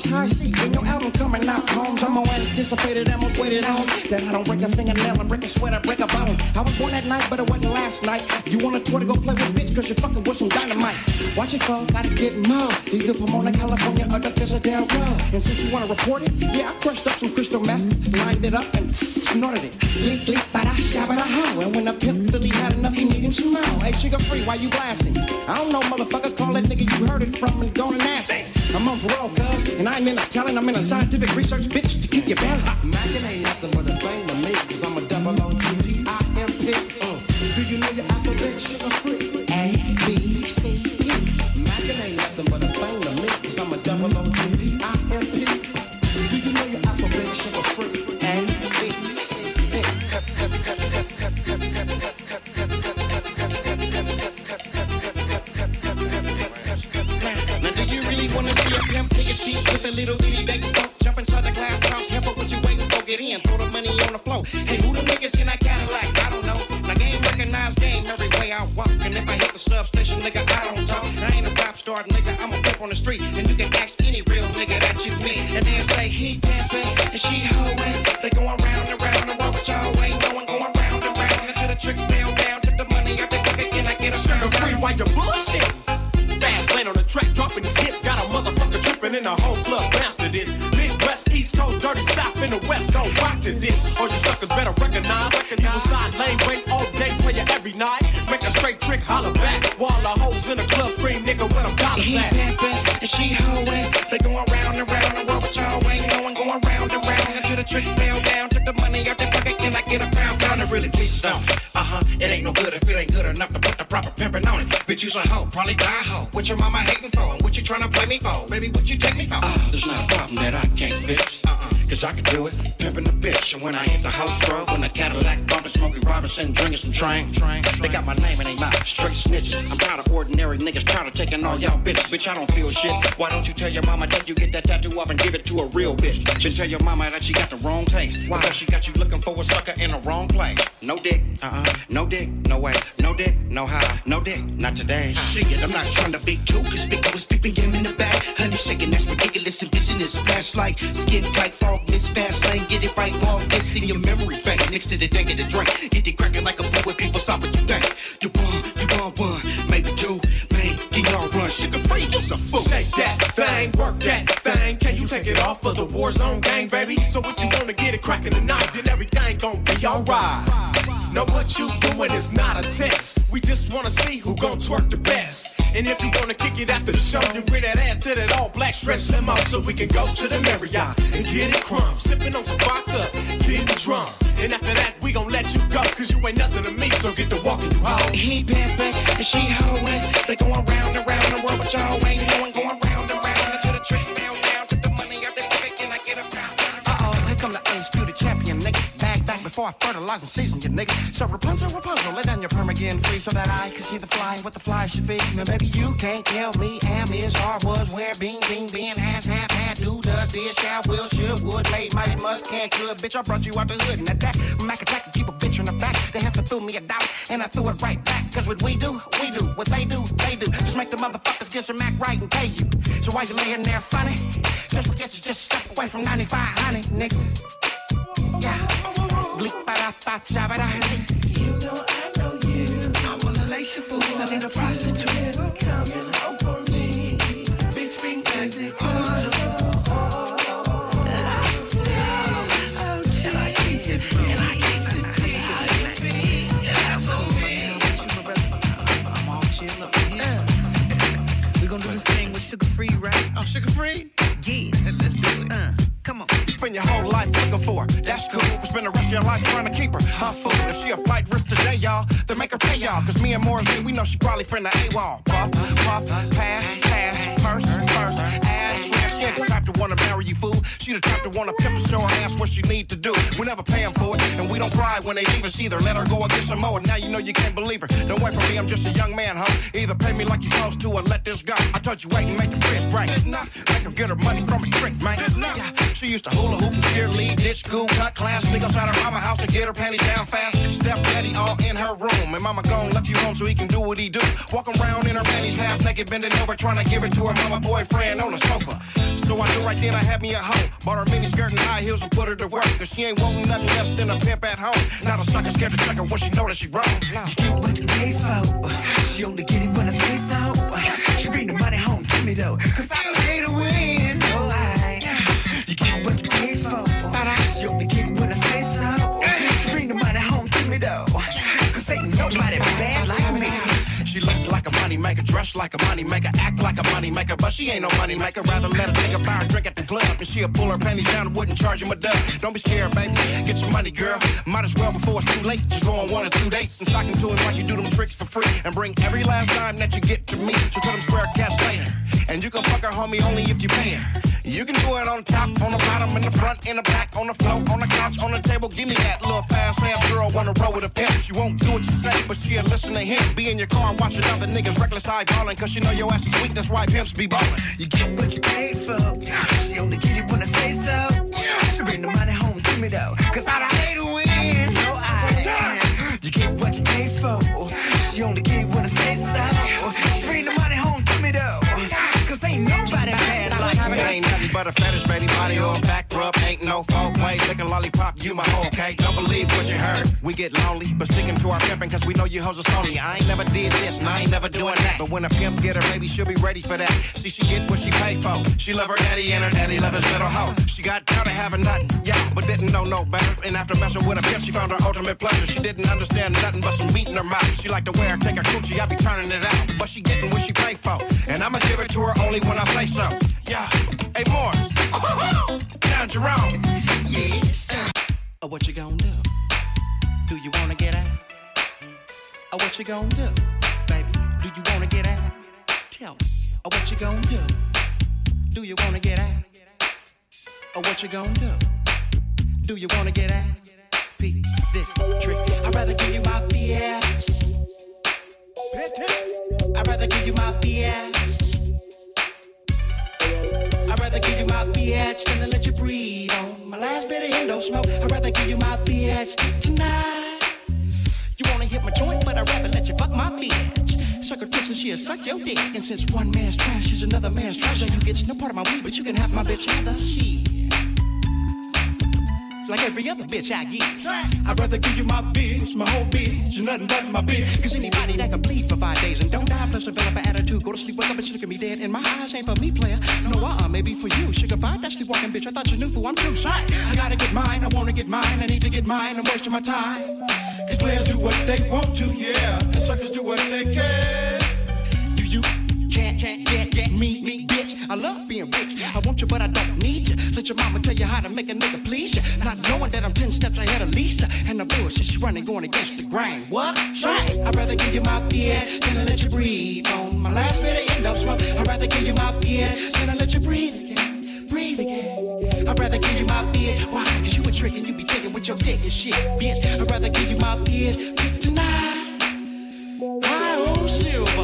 Speaker 4: C? When your album coming out, Holmes, I'm more anticipated, I'm most waited on. That I don't break a fingernail, I break a sweat, I break a bone. I was born that night, but it wasn't last night. You want a tour to go play with bitch, cause you're fucking with some dynamite. Watch it fall, gotta get more. Either Pomona, California, or the Fisher-Del Road. And since you wanna report it, yeah, I crushed up some crystal meth, lined it up, and snorted it. Leak, leak, bada, shabba, da, ho. And when the pimp Philly had enough, he needed some more. Hey, Suga Free, why you blasting? I don't know, motherfucker, call that nigga you heard it from and go and ask. I'm on parole, cuz, and I ain't in a talent, I'm in a scientific research, bitch, to keep your balance.
Speaker 19: Mackin ain't nothing but a thing to I'm a double O G P I M P. Uh. Do you know your alphabet Suga Free? Some train. They got my name in they mouth, straight snitches. I'm tired of ordinary niggas tired of taking all y'all bitches. Bitch, I don't feel shit. Why don't you tell your mama that you get that tattoo off and give it to a real bitch? Just tell your mama that she got the wrong taste. Why? Because she got you looking for a sucker in the wrong place. No dick, uh uh, no dick, no way. No dick, no how, no dick, not today.
Speaker 21: Shit, I'm not trying to be too conspicuous. Honey shaking, that's ridiculous. And business flash like skin tight, fog, miss fast lane. Get it right, all this in your memory bank. Next to the deck of the drink, get it cracking like a fool with people stop what you think. You want, you want one, maybe two, man, get y'all run, Suga Free, you's a fool.
Speaker 17: Shake that thing, work that thing. Can you take it off for the war zone gang, baby? So if you wanna get it cracking tonight, then everything gon' be alright. Know what you doing is not a test. We just wanna see who gon' twerk the best. And if you wanna kick it after the show, then bring that ass to that all black stretch limo so we can go to the Marriott and get it crumb. Sipping on some vodka, getting drunk. And after that, we gon' let you go, cause you ain't nothing to me, so get to walking, you
Speaker 19: roll. He pimpin' and she hoeing. They going round and round the world, but y'all ain't knowing. Going round and round
Speaker 2: before I fertilize and season you, nigga. So Rapunzel, Rapunzel, let down your perm again free so that I can see the fly, what the fly should be. Now, baby, you can't tell me am, is, are, was, where, being, being, being, has, have, had, do, does, did, shall, will, should, would, made, might, must, can't, could. Bitch, I brought you out the hood and at that, Mac attack keep a bitch in the back. They have to throw me a doubt and I threw it right back. Cause what we do, we do. What they do, they do. Just make the motherfuckers get some Mac right and pay you. So why you laying there funny? Just forget you just step away from 95, honey, nigga. Yeah. Bleep, ba da ba cha ba da
Speaker 9: You know I know you. I wanna lace your boots. I need a prostitute. Coming me. Bitch, bring music on.
Speaker 2: We gonna do this thing with Suga Free, right? Oh, Suga Free? Yeah,
Speaker 7: Spend your whole life looking for her. That's cool. But spend the rest of your life trying to keep her. Her fool. If she a flight risk today, y'all, then make her pay y'all. Cause me and Morris, we know she probably friend of AWOL. Puff, puff, pass, pass, purse, purse, ass. Ain't the type to wanna marry you, fool. She the type to wanna pimp and show her ass what she need to do. We never pay for it, and we don't cry when they leave us either. Let her go and get some more, and now you know you can't believe her. Don't wait for me, I'm just a young man, huh? Either pay me like you're supposed to or let this go. I told you wait and make the bridge break. Make her get her money from a trick, man. Yeah, she used to hula hoop, cheerlead, ditch school, cut class, sneak outside her mama house to get her panties down fast. Step daddy all in her room, and mama gone left you home so he can do what he do. Walk around in her panties half naked, bending over, trying to give it to her mama boyfriend on the sofa. So I knew right then I had me a hoe. Bought her mini skirt and high heels and put her to work. Cause she ain't wanting nothing less than a pimp at home. Now the sucker scared to check her when she know that she wrong.
Speaker 9: You get what you pay for. She only get it when I say so. She bring the money home to me though. Cause I pay to win. Oh, I. You get what you pay for. She only get it when I say so. She bring the money home to me though. Cause ain't nobody bad
Speaker 7: money maker, dress like a money maker, act like a money maker, but she ain't no money maker. Rather let her take a a drink at the club, and she'll pull her panties down and wouldn't charge him a dub. Don't be scared, baby. Get your money, girl. Might as well before it's too late. Just go on one or two dates and sock him to him like you do them tricks for free, and bring every last dime that you get to me. So tell them square cash later, and you can fuck her, homie, only if you pay her. You can do it on top, on the bottom, in the front, in the back, on the floor, on the couch, on the table. Give me that little fast ass girl wanna roll with a pimp. She won't do what you say, but she'll listen to him. Be in your car watching other niggas reckless eyeballing, cause she know your ass is sweet. That's why pimps be ballin'.
Speaker 9: You get what you paid for. She only get it when I say so. She bring the money home to me though. Cause I don't hate to win. No, I. You get what you paid for. She only
Speaker 7: but a fetish, baby. Body oil, back rub, ain't no play. Lick a lollipop, you my whole cake. Don't believe what you heard. We get lonely, but sticking to our pimping, cause we know you hoes are phony. I ain't never did this, and I ain't never doing that. But when a pimp get her, baby, she'll be ready for that. See, she get what she pay for. She love her daddy, and her daddy love his little hoe. She got tired of having nothing, yeah, but didn't know no better. And after messing with a pimp, she found her ultimate pleasure. She didn't understand nothing but some meat in her mouth. She like to wear, take her coochie, I be turning it out. But she getting what she pay for. And I'ma give it to her only when I say so. Yeah. Hey, Morris. Down Jerome.
Speaker 2: Yes. Oh, what you gonna do? Do you wanna get out? Oh, what you gonna do? Baby, do you wanna get out? Tell me. Oh, what you gonna do? Do you wanna get out? Oh, what you gonna do? Do you wanna get out? Peep this trick. I'd rather give you my bitch. I'd rather give you my bitch. I'd rather give you my bitch than to let you breathe on my last bit of endo smoke. I'd rather give you my bitch tonight. You wanna hit my joint, but I'd rather let you fuck my bitch. Suck her tits and she'll suck your dick. And since one man's trash is another man's treasure, you get no part of my weed, but you can have my bitch either. She. Like every other bitch I get. I'd rather give you my bitch, my whole bitch, and nothing but my bitch. Cause anybody that can bleed for five days and don't die plus develop an attitude, go to sleep, wake up and she look at me dead. And my eyes ain't for me, player. No, uh-uh, maybe for you. Sugar five, that sleepwalking bitch. I thought you knew who I'm too shy. I gotta get mine, I wanna get mine, I need to get mine, I'm wasting my time. Cause players do what they want to, yeah. And suckers do what they can. Can't, can't get, get me, me, bitch. I love being rich. I want you, but I don't need you. Let your mama tell you how to make a nigga please you. Not knowing that I'm 10 steps ahead of Lisa. And the bullshit she's running, going against the grain. What? Try it. I'd rather give you my BS than I let you breathe on my last bit of endo smoke. I'd rather give you my BS than I let you breathe again, breathe again. I'd rather give you my beard. Why? Cause you a trick and you be thinking with your dick and shit, bitch. I'd rather give you my beard t- tonight. Hi, oh, Silver.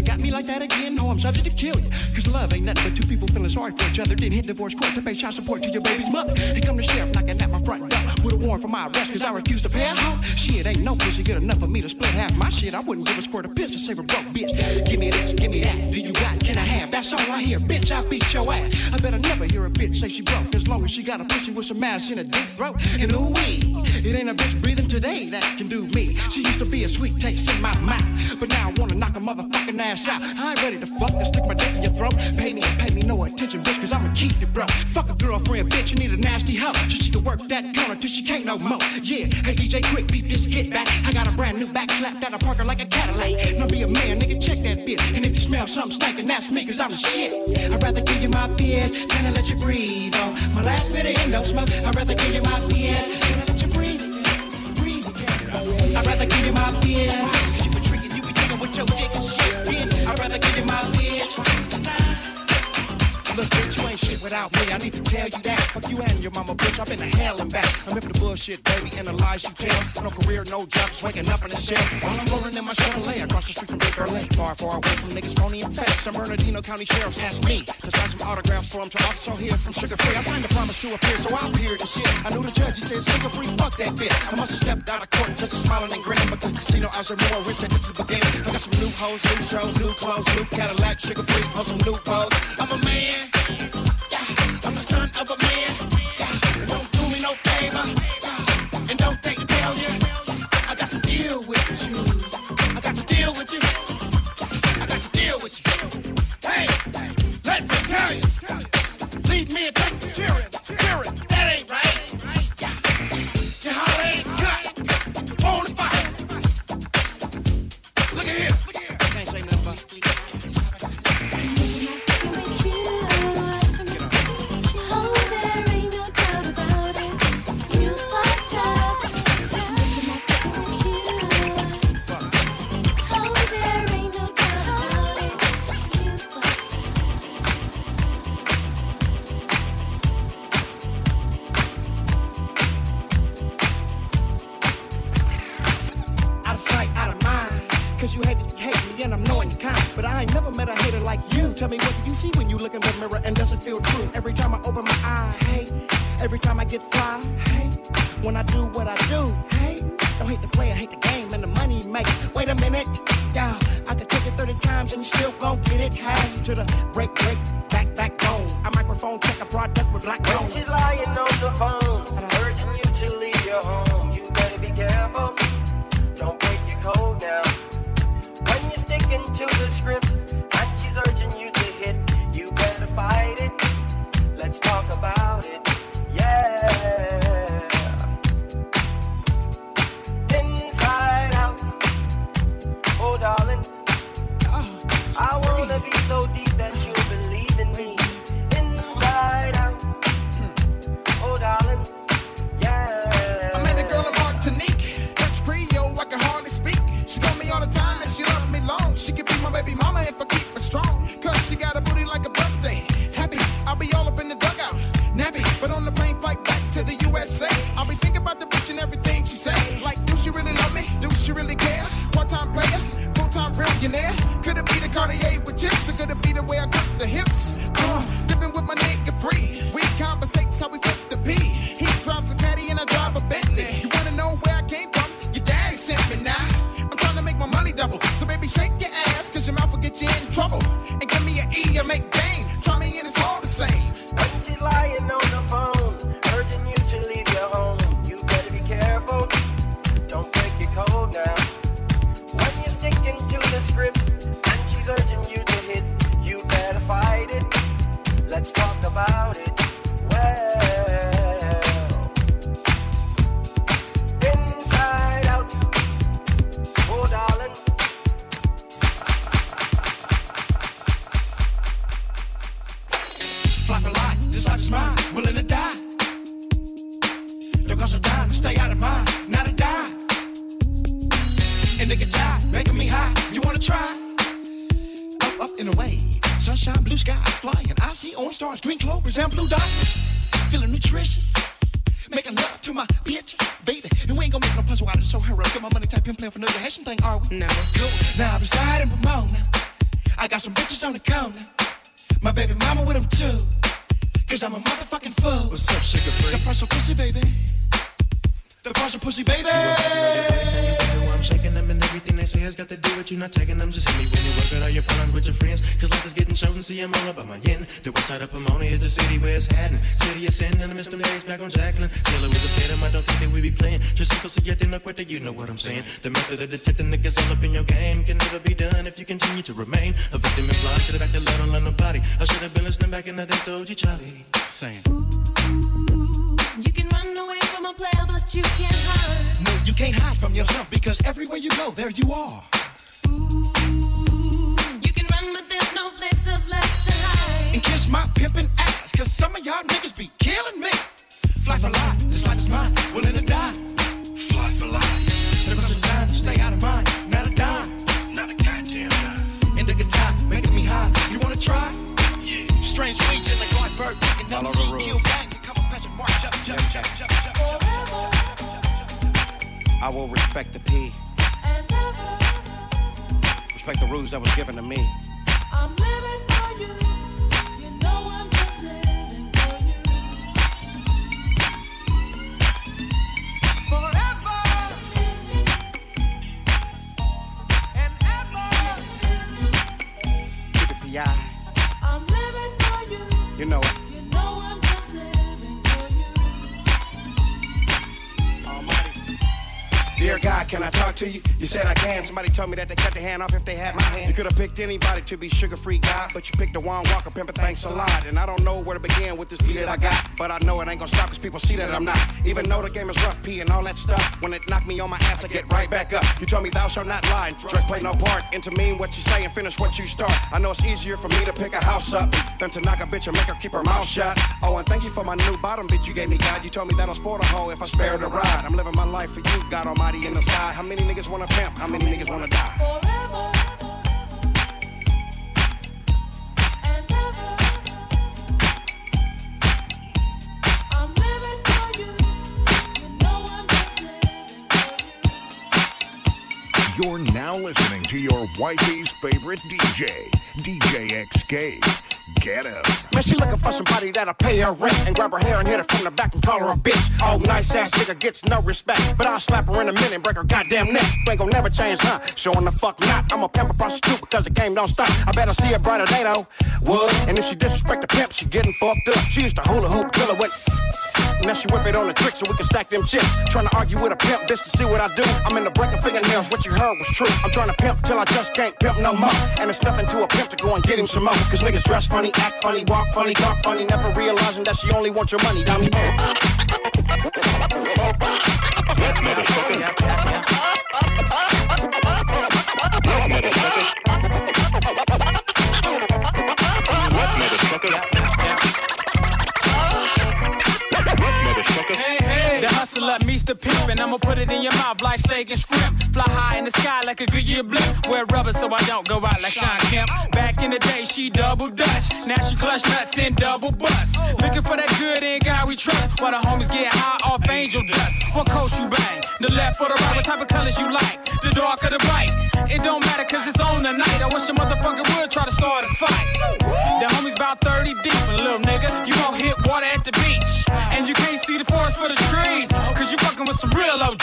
Speaker 2: If you me like that again, no, I'm subject to kill you. Cause love ain't nothing but two people feeling sorry for each other. Then hit divorce court to pay child support to your baby's mother. Here come the sheriff knocking at my front door with a warrant for my arrest cause I refuse to pay a hoe. Shit, ain't no pussy good enough for me to split half my shit. I wouldn't give a squirt of piss to save a broke bitch. Give me this, give me that. Do you got, can I have? That's all I hear. Bitch, I beat your ass. I better never hear a bitch say she broke as long as she got a pussy with some ass in a deep throat. And ooh wee, it ain't a bitch breathing today that can do me. She used to be a sweet taste in my mouth, but now I wanna knock a motherfucking ass out. I ain't ready to fuck and stick my dick in your throat. Pay me pay me no attention, bitch, cause I'ma keep it, bro. Fuck a girlfriend, bitch, you need a nasty hoe. So she can work that corner till she can't no more. Yeah, hey DJ, Quik, beat this get back. I got a brand new back slapped out of Parker like a Cadillac. Now be a man, nigga, check that bitch. And if you smell something stinking, that's me, cause I'm the shit. I'd rather give you my beard than to let you breathe on my last bit of endo smoke. I'd rather give you my beard than to let you breathe breathe again. I'd rather give you my beard. Shit. I'd rather give you my beard. Look, shit without me. I need to tell you that. Fuck you and your mama, bitch. I've been to hell and back. I'm up the bullshit, baby, and the lies you tell. No career, no job, just waking up in the shell. While I'm rolling in my Chevrolet across the street from Big Berlin. Far, far away from niggas phony and fake. San Bernardino County Sheriff's asked me to sign some autographs for him to officer here from Suga Free. I signed a promise to appear, so I appeared and shit. I knew the judge, he said, Suga Free, fuck that bitch. I must have stepped out of court just a smiling and grinning. But the casino, I was more rich at the beginning. I got some new hoes, new shows, new clothes, new Cadillac, Suga Free, on some new clothes.
Speaker 22: Friends. Cause life is getting short and see I'm all about my yen. The west side of Pomona is the city where it's happening. City of sin and I missed them days back on Jacqueline. Still it was a scared I don't think that we be playing. Just because you no quitter, you know what I'm saying. The method of detecting niggas all up in your game can never be done if you continue to remain a victim in blind. Should've acted loud on nobody. I should have been listening back in the day to OG Charlie. Saying.
Speaker 1: You can run away from a player, but you can't hide.
Speaker 19: No, you can't hide from yourself because everywhere you go, there you are.
Speaker 1: No place else left to hide.
Speaker 19: And kiss my pimpin' ass, cause some of y'all niggas be killing me. Fly for life, this life is mine, willing to die. Fly for life. There was a time to stay out of mine, not a dime. Not a goddamn dime. And the guitar making me high. You wanna try? Yeah. Strange region like Clark Bird, picking up
Speaker 2: Follow the
Speaker 19: G, kill
Speaker 2: rules.
Speaker 19: bang, become a jump, jump, jump, jump, jump, jump,
Speaker 2: I will respect the P. Respect the rules that was given to me.
Speaker 1: I'm living for you. You know I'm
Speaker 2: Dear God, can I talk to you? You said I can. Somebody told me that they cut their hand off if they had my hand. You could have picked anybody to be sugar-free God, but you picked the Juan Walker pimp. Thanks a lot. And I don't know where to begin with this beat that I got, but I know it ain't gonna stop because people see that I'm not. Even though the game is rough, P and all that stuff. When it knocked me on my ass, I get right back up. You told me thou shalt not lie. Dress play no part. Into mean what you say and finish what you start. I know it's easier for me to pick a house up than to knock a bitch and make her keep her mouth shut. Oh, and thank you for my new bottom bitch you gave me, God. You told me that I'll spoil a hoe if I spare the ride. I'm living my life for you, God Almighty in the sky. How many niggas wanna pimp? How many niggas wanna die?
Speaker 1: I'm living for you. You know I'm just living
Speaker 3: You're now listening to your wifey's favorite DJ, DJ XK. Get.
Speaker 2: Man, she looking for somebody that'll pay her rent and grab her hair and hit her from the back and call her a bitch. Oh, nice ass nigga gets no respect, but I'll slap her in a minute and break her goddamn neck. Ain't gonna never change, huh? Showing the fuck not. I'm a pimp a prostitute because the game don't stop. I better see a brighter day though. Would and if she disrespect the pimp, she getting fucked up. She used to hula hoop went. Now she whip it on the trick so we can stack them chips. Trying to argue with a pimp, bitch, to see what I do. I'm in the breaking fingernails, what you heard was true. I'm trying to pimp till I just can't pimp no more. And it's nothing to a pimp to go and get him some more. Cause niggas dress funny, act funny, walk funny, talk funny, never realizing that she only wants your money, dummy.
Speaker 23: I'ma put it in your mouth like steak and shrimp. Fly high in the sky like a Goodyear blimp. Wear rubber so I don't go out like Shawn Kemp. Back in the day, she double dutch. Now she clutch nuts and double bust. Looking for that good in God we trust. While the homies get high off angel dust. What coast you bang? The left or the right? What type of colors you like? The dark or the bright? It don't matter cause it's on tonight. I wish a motherfucker would try to start a fight. The homies about 30 deep, and little nigga, you gon' hit water at the beach. And you can't see the forest for the trees, cause you fucking with some real OGs.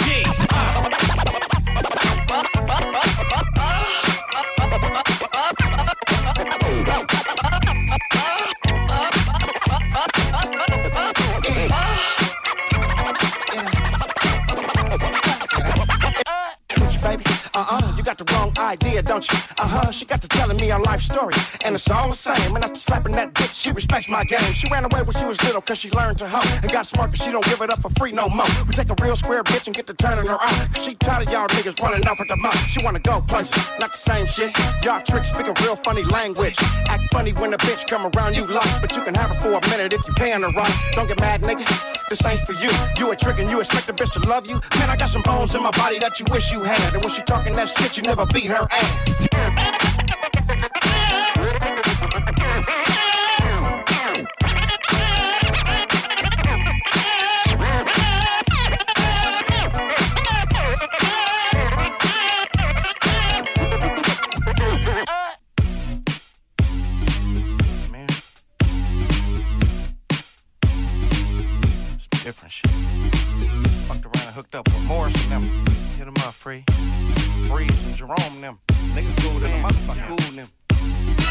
Speaker 2: Baby. Uh-uh, you got the wrong idea, don't you? Uh-huh, she got to telling me her life story. And it's all the same. And after slapping that bitch, she respects my game. She ran away when she was little cause she learned to hoe. And got smart cause she don't give it up for free no more. We take a real square bitch and get to turning her out. Cause she tired of y'all niggas running off at the mouth. She wanna go places, not the same shit. Y'all tricks speak a real funny language. Act funny when a bitch come around you like. But you can have her for a minute if you paying her right. Don't get mad, nigga. this ain't for you. You a trick and you expect a bitch to love you? Man, I got some bones in my body that you wish you had. And when she talking that shit, you never beat her ass. Fucked around and hooked up with Morris and them. Hit 'em up, free. Freeze and Jerome and them. Cool than a motherfucker. Cool than.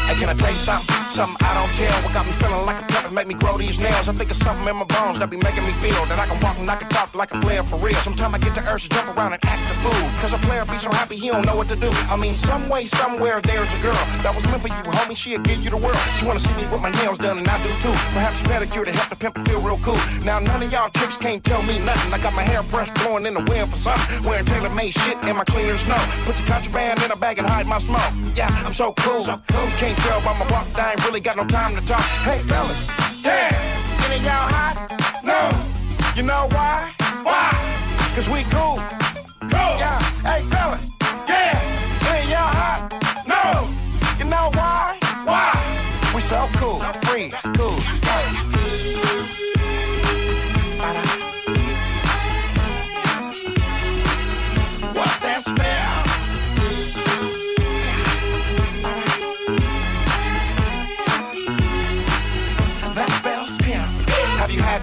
Speaker 2: Hey, can I tell you something? Something I don't tell. What got me feeling like a and make me grow these nails? I think it's something in my bones that be making me feel that I can walk and I can talk like a player for real. Sometimes I get the urge to jump around and act the fool. Cause a player be so happy he don't know what to do. I mean, some way, somewhere, there's a girl that was meant for you, homie. She'll give you the world. She wanna see me with my nails done, and I do too. Perhaps pedicure to help the pimp feel real cool. Now, none of y'all chicks can't tell me nothing. I got my hair brushed, blowing in the wind for something. Wearing tailor made shit, and my cleaners know. Put your contraband in a bag and hide my smoke. Yeah, I'm so cool. So cool. You can't tell by my walk, I ain't really got no time to talk. Hey, fellas, yeah, any y'all hot? No. You know why? Why? Cause we. Cool.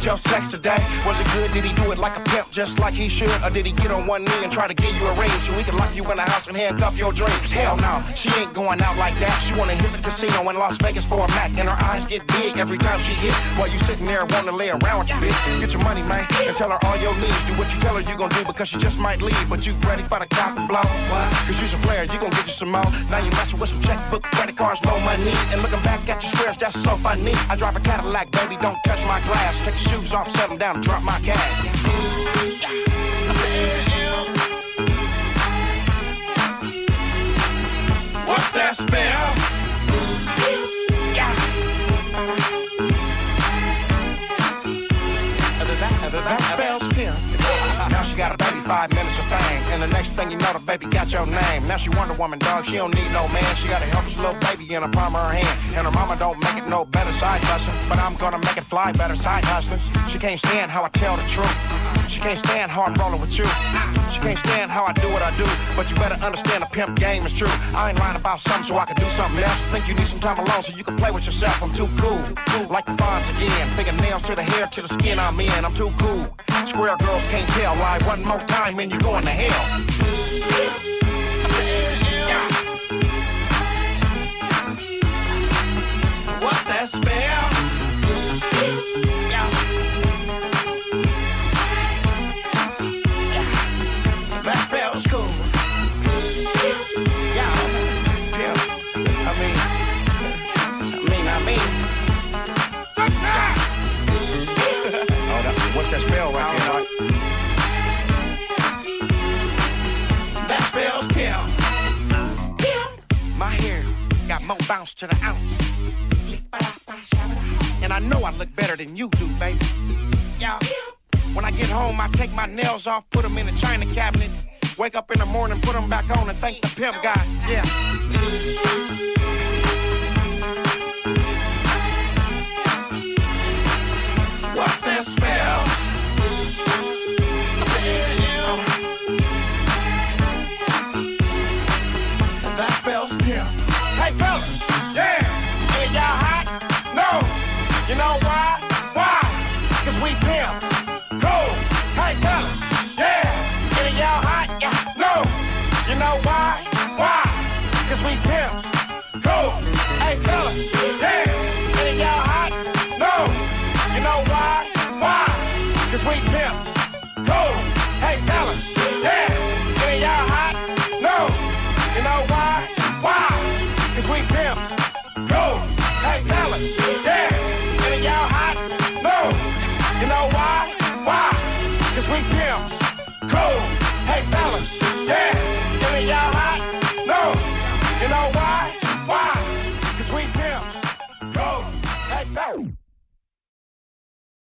Speaker 2: Your sex today? Was it good? Did he do it like a pimp, just like he should? Or did he get on one knee and try to give you a ring so he can lock you in the house and handcuff your dreams? Hell no, she ain't going out like that. She wanna hit the casino in Las Vegas for a Mac, and her eyes get big every time she hit. While you sitting there wanna lay around with your bitch, get your money, man, and tell her all your needs. Do what you tell her you gonna do because she just might leave. But you ready for the cop and blow? Why? Cause you's a player, you gonna get you some more. Now you messing with some checkbook, credit cards, no money. And looking back at your squares, that's so funny. I drive a Cadillac, baby, don't touch my glass. Take your shoes off, set them down, drop my cash. What's that spell? Five minutes of fame. And the next thing you know, the baby got your name. Now she Wonder Woman, dog. She don't need no man. She got a helpless little baby in the palm of her hand. And her mama don't make it no better side hustling. But I'm gonna make it fly better side hustling. She can't stand how I tell the truth. She can't stand how I'm rolling with you. She can't stand how I do what I do. But you better understand the pimp game is true. I ain't lying about something so I can do something else. Think you need some time alone so you can play with yourself. I'm too cool. Cool like the Fonz again. Fingernails to the hair to the skin I'm in. I'm too cool. Square girls can't tell why one more time and you're going to hell. Thank the pimp guy. Yeah.